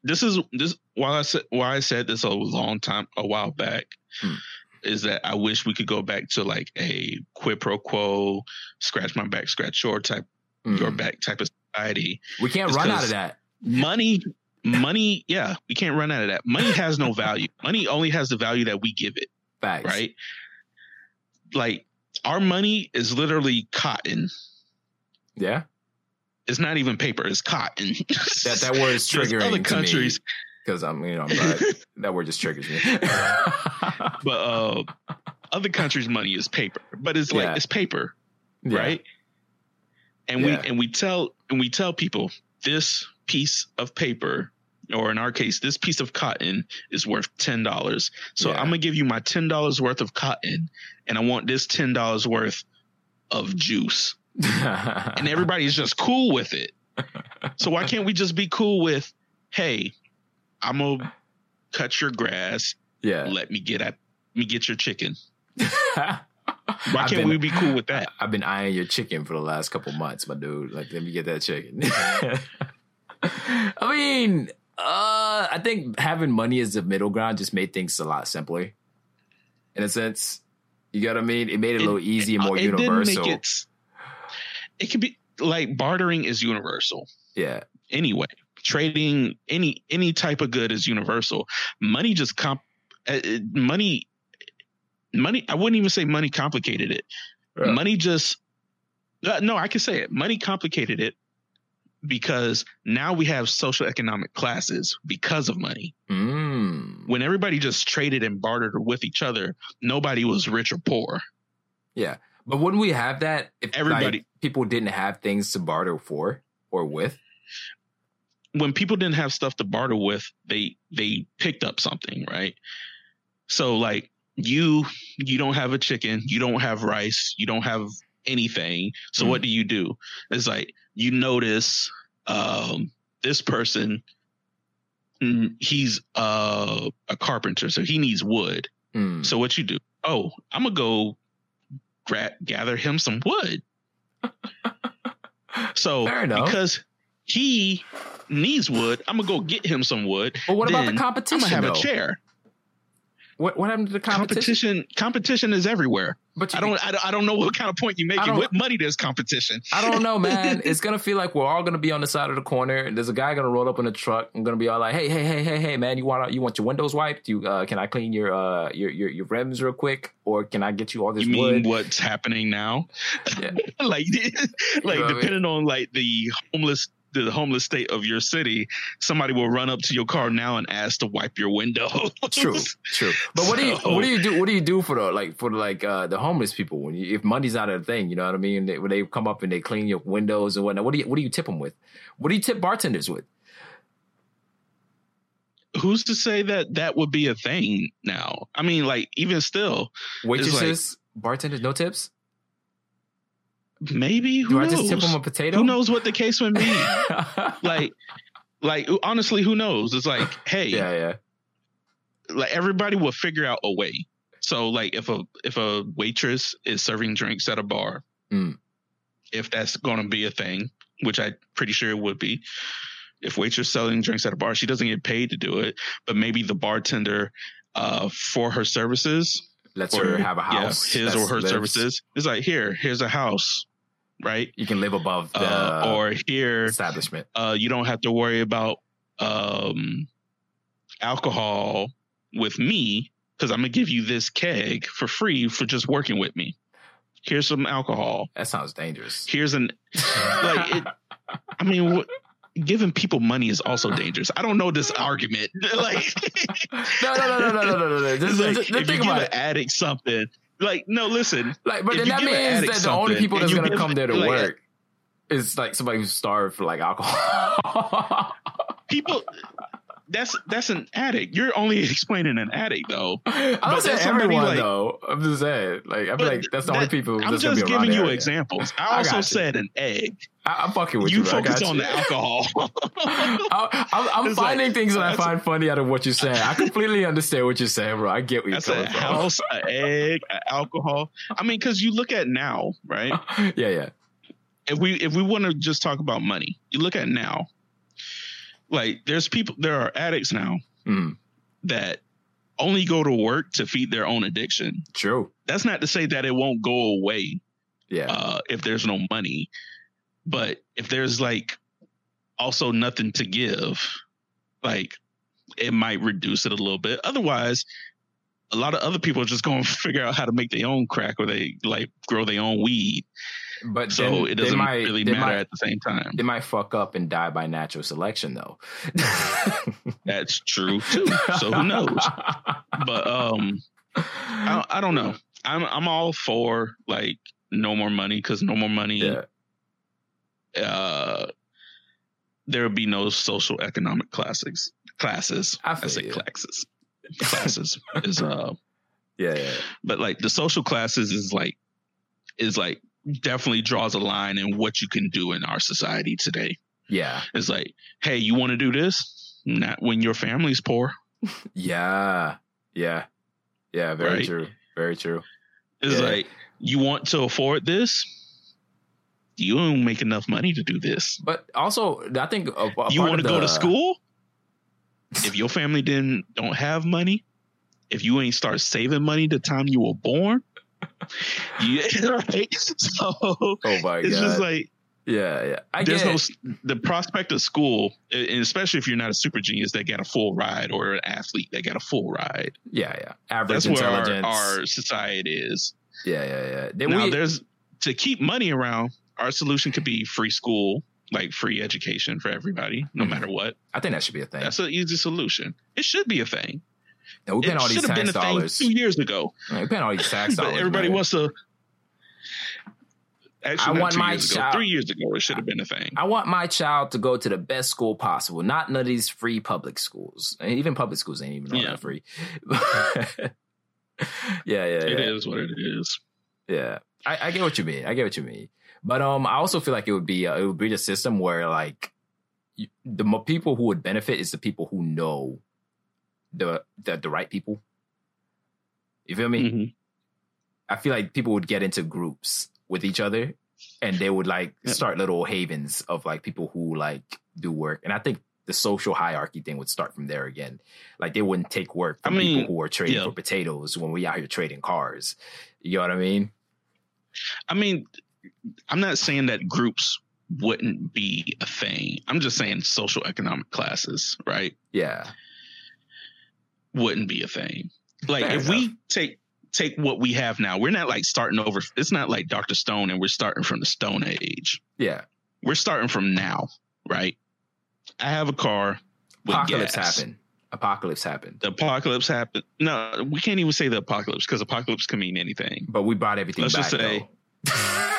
this is this why I said why I said this a long time a while back Hmm. is that I wish we could go back to like a quid pro quo, scratch my back, scratch your type your Mm. back type of society. We can't It's run out of that. Money, money, yeah, we can't run out of that. Money has no value. Money only has the value that we give it, Facts. right? Like our money is literally cotton. Yeah. It's not even paper. It's cotton. That that word is triggering other countries, because I'm you know but that word just triggers me. but uh, other countries' money is paper. But it's like Yeah. it's paper, Yeah. right? And Yeah. we and we tell and we tell people this piece of paper, or in our case, this piece of cotton is worth ten dollars. So. I'm gonna give you my ten dollars worth of cotton, and I want this ten dollars worth of juice. And everybody's just cool with it. So why can't we just be cool with, hey, I'm gonna cut your grass. yeah. Let me get at me get your chicken. Why can't been- we be cool with that? I've been eyeing your chicken for the last couple months, my dude. Like, let me get that chicken. I mean, uh, I think having money as a middle ground just made things a lot simpler. In a sense, you got what I mean? It made it, a little easier and more it universal. Didn't make it, it can be like bartering is universal yeah, anyway. Trading any any type of good is universal. Money just comp uh, uh, money money. I wouldn't even say money complicated it. Yeah. Money just uh, no. I can say it. Money complicated it because now we have social economic classes because of money. Mm. When everybody just traded and bartered with each other, nobody was rich or poor. Yeah. But wouldn't we have that if Everybody- like, people didn't have things to barter for or with? when people didn't have stuff to barter with, they they picked up something, right? So like you you don't have a chicken, you don't have rice, you don't have anything. So Mhm. what do you do? It's like you notice um this person mm, he's uh, a carpenter, so he needs wood. Mm. So what you do? Oh, I'm gonna go gra- gather him some wood. So Fair enough. because he needs wood, I'm gonna go get him some wood. But what about the competition? I'm gonna have though? a chair. What what happened to the competition? Competition, competition is everywhere. But you, I don't, I don't, I don't know what kind of point you're making. don't- money, there's competition. I don't know, man. It's gonna feel like we're all gonna be on the side of the corner. and There's a guy gonna roll up in a truck. I'm gonna be all like, "Hey, hey, hey, hey, hey, man! You want you want your windows wiped? You uh, can I clean your uh your, your your rims real quick, or can I get you all this You mean wood?" what's happening now? Yeah. like, like what I mean? depending on like the homeless, the homeless state of your city, somebody will run up to your car now and ask to wipe your window. True, true. But what do you So- what do you do? What do you do for the like for like uh the homeless people when you, if money's not a thing? You know what I mean? They, when they come up and they clean your windows and whatnot, what do you what do you tip them with? What do you tip bartenders with? Who's to say that that would be a thing now? I mean, like even still, Waitresses, bartenders, no tips. Maybe who Do I knows? just tip them a potato? who knows what the case would be? like, like honestly, who knows? It's like, hey, yeah, yeah. like everybody will figure out a way. So like if a if a waitress is serving drinks at a bar, Mm. if that's going to be a thing, which I'm pretty sure it would be. If waitress selling drinks at a bar, she doesn't get paid to do it, but maybe the bartender uh, for her services, Let's or her have a house. yeah, his or her lives- services, is like here, here's a house, right? You can live above the Uh, or here, establishment. uh, you don't have to worry about um, alcohol with me because I'm gonna give you this keg for free for just working with me. Here's some alcohol. That sounds dangerous. Here's an like. It, I mean, what, giving people money is also dangerous. I don't know this argument. like, no, no, no, no, no, no, no, no. Just, like, just, just if you give an addict something, like, no, listen, Like, but then that means that the only people that's gonna come there to like, work is like somebody who's starved for like alcohol. people. That's that's an addict. You're only explaining an addict, though. I But don't say that's everyone like- though. I'm just saying, like I feel like that's the only people. I'm just be giving you area. examples. I I also said an egg. I, I'm fucking with you. You focus got on you. the alcohol. I, I'm, I'm It's like- finding things that I find funny out of what you're saying. I completely understand what you're saying, bro. I get what you're saying. house, an egg, an alcohol. I mean, because you look at now, right? yeah, yeah. If we if we want to just talk about money, you look at now. Like there's people there are addicts now Mm, that only go to work to feed their own addiction. true. That's not to say that it won't go away Yeah. uh, if there's no money, but if there's like also nothing to give, like it might reduce it a little bit. Otherwise, a lot of other people are just going to figure out how to make their own crack or they like grow their own weed. but So then it doesn't might- really matter might- at the same time. they might fuck up and die by natural selection though. That's true too. So who knows? But um, I, I don't know. I'm I'm all for like no more money because no more money. Yeah. Uh, there would be no social economic classes. Classes. I I, say you. classes. Classes is uh, Yeah, yeah. but like the social classes is like is like definitely draws a line in what you can do in our society today. Yeah. It's like, hey, you want to do this? Not when your family's poor. Yeah. Yeah. Yeah, very Right. true. Very true. It's Yeah. like you want to afford this. You don't make enough money to do this. But also, I think a, a you want to go to school? If your family didn't don't have money, if you ain't start saving money the time you were born, yeah, right. So Oh my it's god! just like yeah, yeah. I there's get no it. the prospect of school, and especially if you're not a super genius that got a full ride or an athlete that got a full ride. yeah, yeah. Average That's where our, our society is. yeah, yeah, yeah. Then now we, there's to keep money around. Our solution could be free school, like free education for everybody, no Mhm. matter what. I think that should be a thing. That's an easy solution. It should be a thing. And we paying it all these should have been tax dollars. two years ago, We paying all these tax dollars. everybody man. wants to. Actually, I want my years ago. child- Three years ago, it should have been a thing. I want my child to go to the best school possible, not none of these free public schools. Even public schools ain't even all Yeah. that free. yeah, yeah, It yeah. is what it is. Yeah, I, I get what you mean. I get what you mean. But um, I also feel like it would be uh, it would be the system where like you, the people who would benefit is the people who know the the, the right people. You feel me? Mhm. I feel like people would get into groups with each other, and they would like start little havens of like people who like do work. And I think the social hierarchy thing would start from there again. Like they wouldn't take work from I mean, people who are trading yeah. for potatoes when we out here trading cars. You know what I mean? I mean, I'm not saying that groups wouldn't be a thing. I'm just saying social economic classes, right? Yeah. Wouldn't be a thing. Like Fair if we take take what we have now, we're not like starting over. It's not like Dr. Stone and we're starting from the Stone Age. Yeah. We're starting from now, right? I have a car. Apocalypse gas. happened. Apocalypse happened. The apocalypse happened. No, we can't even say the apocalypse because apocalypse can mean anything. But we bought everything Let's back. just say-.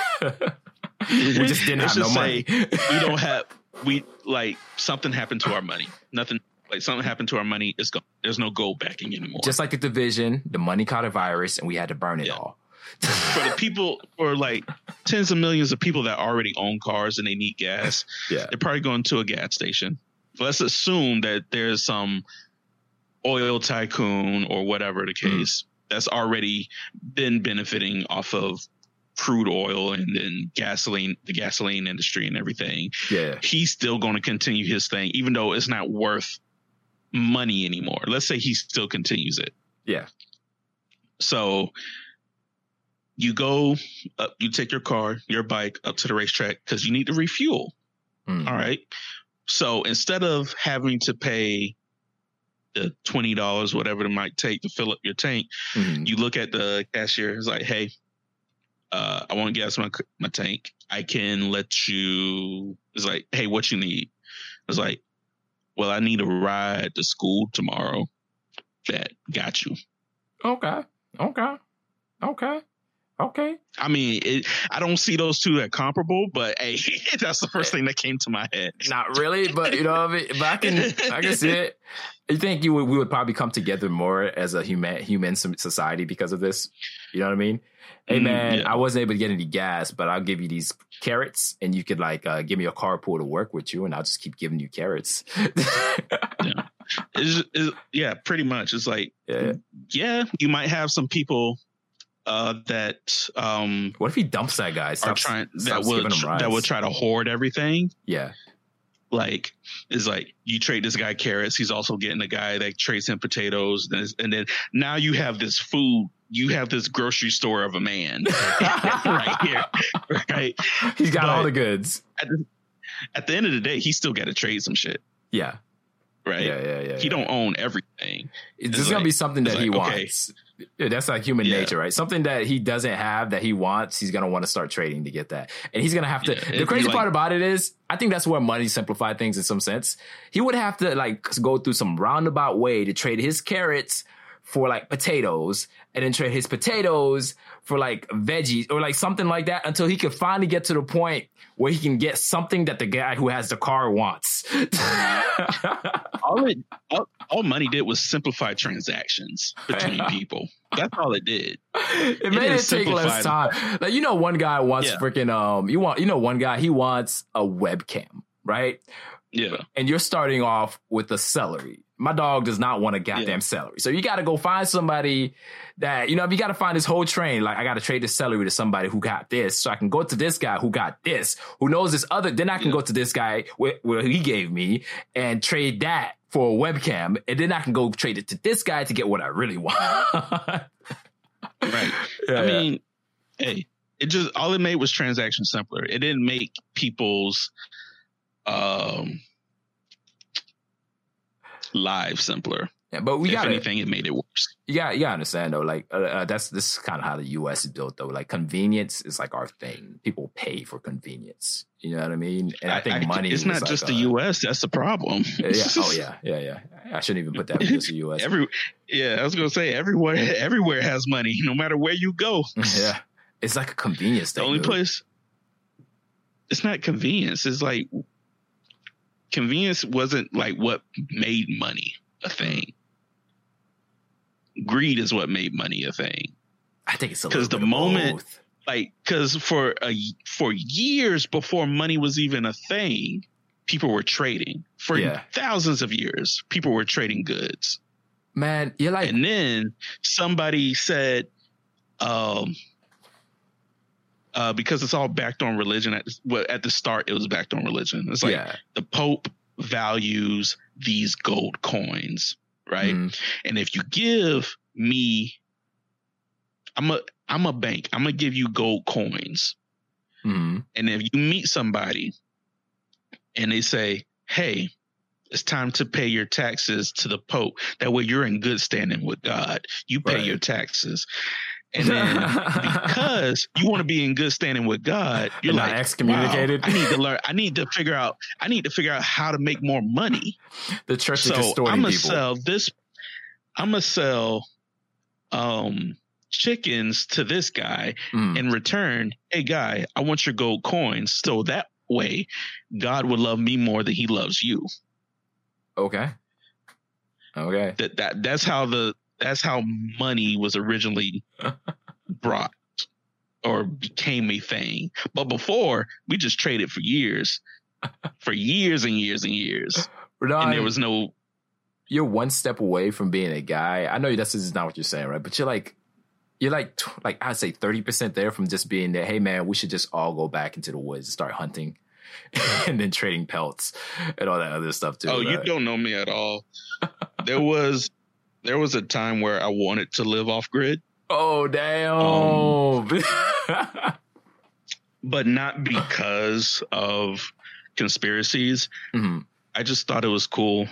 we just didn't Let's have no just money. say we don't have we like something happened to our money. Nothing like something happened to our money. It's gone. There's no gold backing anymore. just like the division, the money caught a virus and we had to burn it Yeah. all. for the people or like tens of millions of people that already own cars and they need gas, yeah. they're probably going to a gas station. Let's assume that there's some oil tycoon or whatever the Mm. case that's already been benefiting off of crude oil and then gasoline, the gasoline industry and everything. Yeah. He's still going to continue his thing, even though it's not worth money anymore. Let's say he still continues it. Yeah. So you go up, you take your car, your bike up to the RaceTrac because you need to refuel. Mm. All right. So instead of having to pay the twenty dollars, whatever it might take to fill up your tank, Mhm. you look at the cashier. It's like, hey, uh, I want to gas my my tank. I can let you. It's like, hey, what you need? It's like, well, I need a ride to school tomorrow. That got you. Okay. Okay. Okay. Okay. I mean, it, I don't see those two that comparable, but hey, that's the first thing that came to my head. Not really, but you know what I mean? But I can I can see it. You think you would we would probably come together more as a human human society because of this? You know what I mean? Hey Mm, man, yeah. I wasn't able to get any gas, but I'll give you these carrots and you could like uh, give me a carpool to work with you and I'll just keep giving you carrots. It's, it's, yeah, pretty much. It's like, yeah. yeah, you might have some people uh, that um, What if he dumps that guy? Stops, trying that stops would giving him rides. that would try to hoard everything. Yeah. like is like you trade this guy carrots, he's also getting a guy that trades him potatoes, and then now you have this food you have this grocery store of a man right here, right? He's got but all the goods. At the, at the, end of the day, he still got to trade some shit. Yeah. Right. Yeah, yeah, yeah. He yeah. don't own everything. It's, is like, gonna be something that he like, wants. Okay. That's like human yeah. nature, right? Something that he doesn't have that he wants, he's gonna want to start trading to get that, and he's gonna have to. Yeah, the crazy like, part about it is, I think that's where money simplified things in some sense. He would have to like go through some roundabout way to trade his carrots for like potatoes and then trade his potatoes for like veggies or like something like that until he could finally get to the point where he can get something that the guy who has the car wants. all, it, all, all, money did was simplify transactions between people. That's all it did. It, it made it take less time. Like you know, one guy wants yeah. freaking um, you want you know one guy he wants a webcam, right? Yeah. And you're starting off with a celery. My dog does not want a goddamn yeah. celery. So you got to go find somebody that, you know, you got to find this whole train. Like, I got to trade this celery to somebody who got this. So I can go to this guy who got this, who knows this other. Then I can yeah. go to this guy where, where he gave me and trade that for a webcam. And then I can go trade it to this guy to get what I really want. right. Yeah, I mean, hey, it just, all it made was transaction simpler. It didn't make people's, um, live simpler. Yeah, but we got anything. It made it worse. Yeah, you gotta understand though. Like uh, uh, that's this is kind of how the U.S. is built though. Like convenience is like our thing. People pay for convenience. You know what I mean? And I, I think I, money. It's not like, just uh, the U.S. That's the problem. yeah. Oh yeah. Yeah. Yeah. I shouldn't even put that in the U.S. Every. Yeah, I was gonna say everywhere. Everywhere has money, no matter where you go. yeah, it's like a convenience. The only dude. place. It's not convenience. It's like convenience wasn't like what made money a thing. Greed is what made money a thing. I think it's because the moment, both. like, because for a for years before money was even a thing, people were trading for yeah. thousands of years. People were trading goods. Man, you're like, and then somebody said, um, uh, because it's all backed on religion. At, well, at the start, it was backed on religion. It's like yeah. the Pope values these gold coins, right? Mm. And if you give me, I'm a I'm a bank. I'm gonna give you gold coins. Mm. And if you meet somebody and they say, "Hey, it's time to pay your taxes to the Pope," that way you're in good standing with God. You pay right. your taxes. And then because you want to be in good standing with God, you're like excommunicated. Wow, I need to learn. I need to figure out. I need to figure out how to make more money. The church is so is I'm gonna sell this. I'm gonna sell um chickens to this guy mm. in return. Hey guy, I want your gold coins. So that way, God would love me more than He loves you. Okay. Okay. That that that's how the that's how money was originally brought or became a thing. But before, we just traded for years, for years and years and years, and there was no. You're one step away from being a guy. I know this is not what you're saying, right? But you're like, you're like, like I'd say thirty percent there from just being there. Hey, man, we should just all go back into the woods and start hunting. and then trading pelts and all that other stuff too. Oh, right? you don't know me at all. there was there was a time where I wanted to live off grid. Oh damn! Um, but not because of conspiracies. Mm-hmm. I just thought it was cool.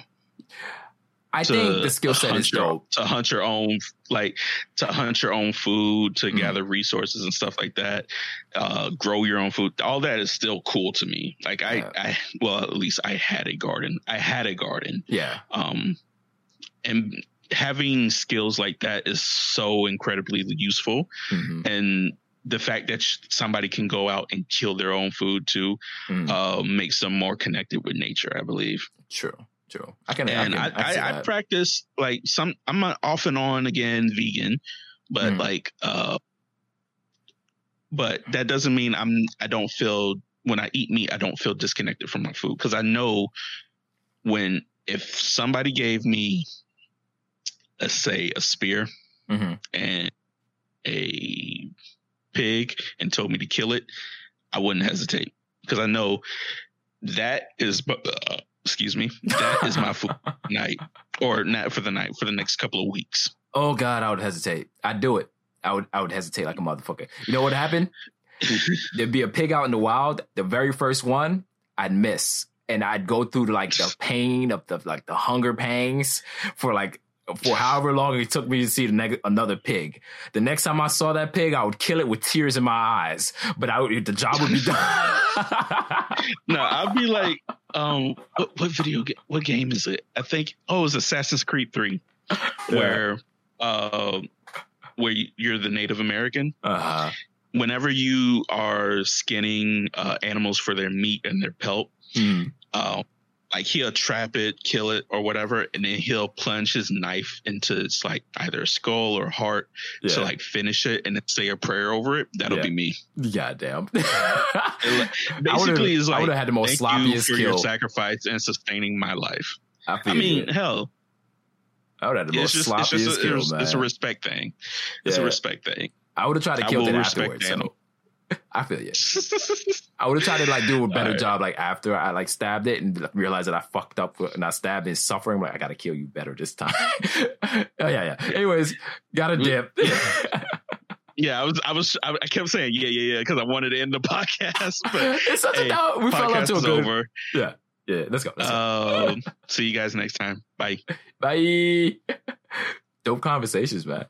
I think the skill set is dope. to hunt your own, like to hunt your own food, to mm-hmm. gather resources and stuff like that. Uh, grow your own food. All that is still cool to me. Like I, yeah. I, well, at least I had a garden. I had a garden. Yeah. Um, and having skills like that is so incredibly useful. Mm-hmm. And the fact that somebody can go out and kill their own food too mm-hmm. uh, makes them more connected with nature, I believe. True. True. I can. And I, can, I, I, I practice like some. I'm off and on again vegan, but mm. like, uh, but that doesn't mean I'm. I don't feel when I eat meat. I don't feel disconnected from my food because I know when if somebody gave me let's say a spear mm-hmm. and a pig and told me to kill it, I wouldn't hesitate because I know that is, uh, excuse me, that is my food night, or not for the night for the next couple of weeks. Oh God, I would hesitate. I'd do it. I would. I would hesitate like a motherfucker. You know what happened? There'd be a pig out in the wild. The very first one, I'd miss, and I'd go through like the pain of the like the hunger pangs for like for however long it took me to see the neg- another pig. The next time I saw that pig, I would kill it with tears in my eyes. But I would, the job would be done. no, I'd be like, um, what, what video game? What game is it? I think oh, it's Assassin's Creed Three, where uh, where you're the Native American. uh-huh. Whenever you are skinning uh, animals for their meat and their pelt, Hmm. uh, like he'll trap it, kill it, or whatever, and then he'll plunge his knife into its like either skull or heart Yeah. to like finish it and then say a prayer over it. That'll Yeah. be me. Goddamn. Basically, is I like would have had the most thank you sloppiest for your sacrifice and sustaining my life. I, I mean, you. hell, I would have had the it's most just, it's sloppiest just a, kill, it's, man. it's a respect thing. It's a respect thing. I would have tried to kill it afterwards. So. I feel you. I would have tried to like do a better Alright. job like after I like stabbed it and realized that I fucked up and I stabbed it suffering. Like I gotta kill you better this time. oh yeah, yeah. Anyways, got a dip. yeah, I was, I was, I kept saying yeah, yeah, yeah, because I wanted to end the podcast, but it's such hey, a no. We fell into a good. over. Yeah, yeah. Let's go. Let's go. Um, see you guys next time. Bye. Bye. Dope conversations, man.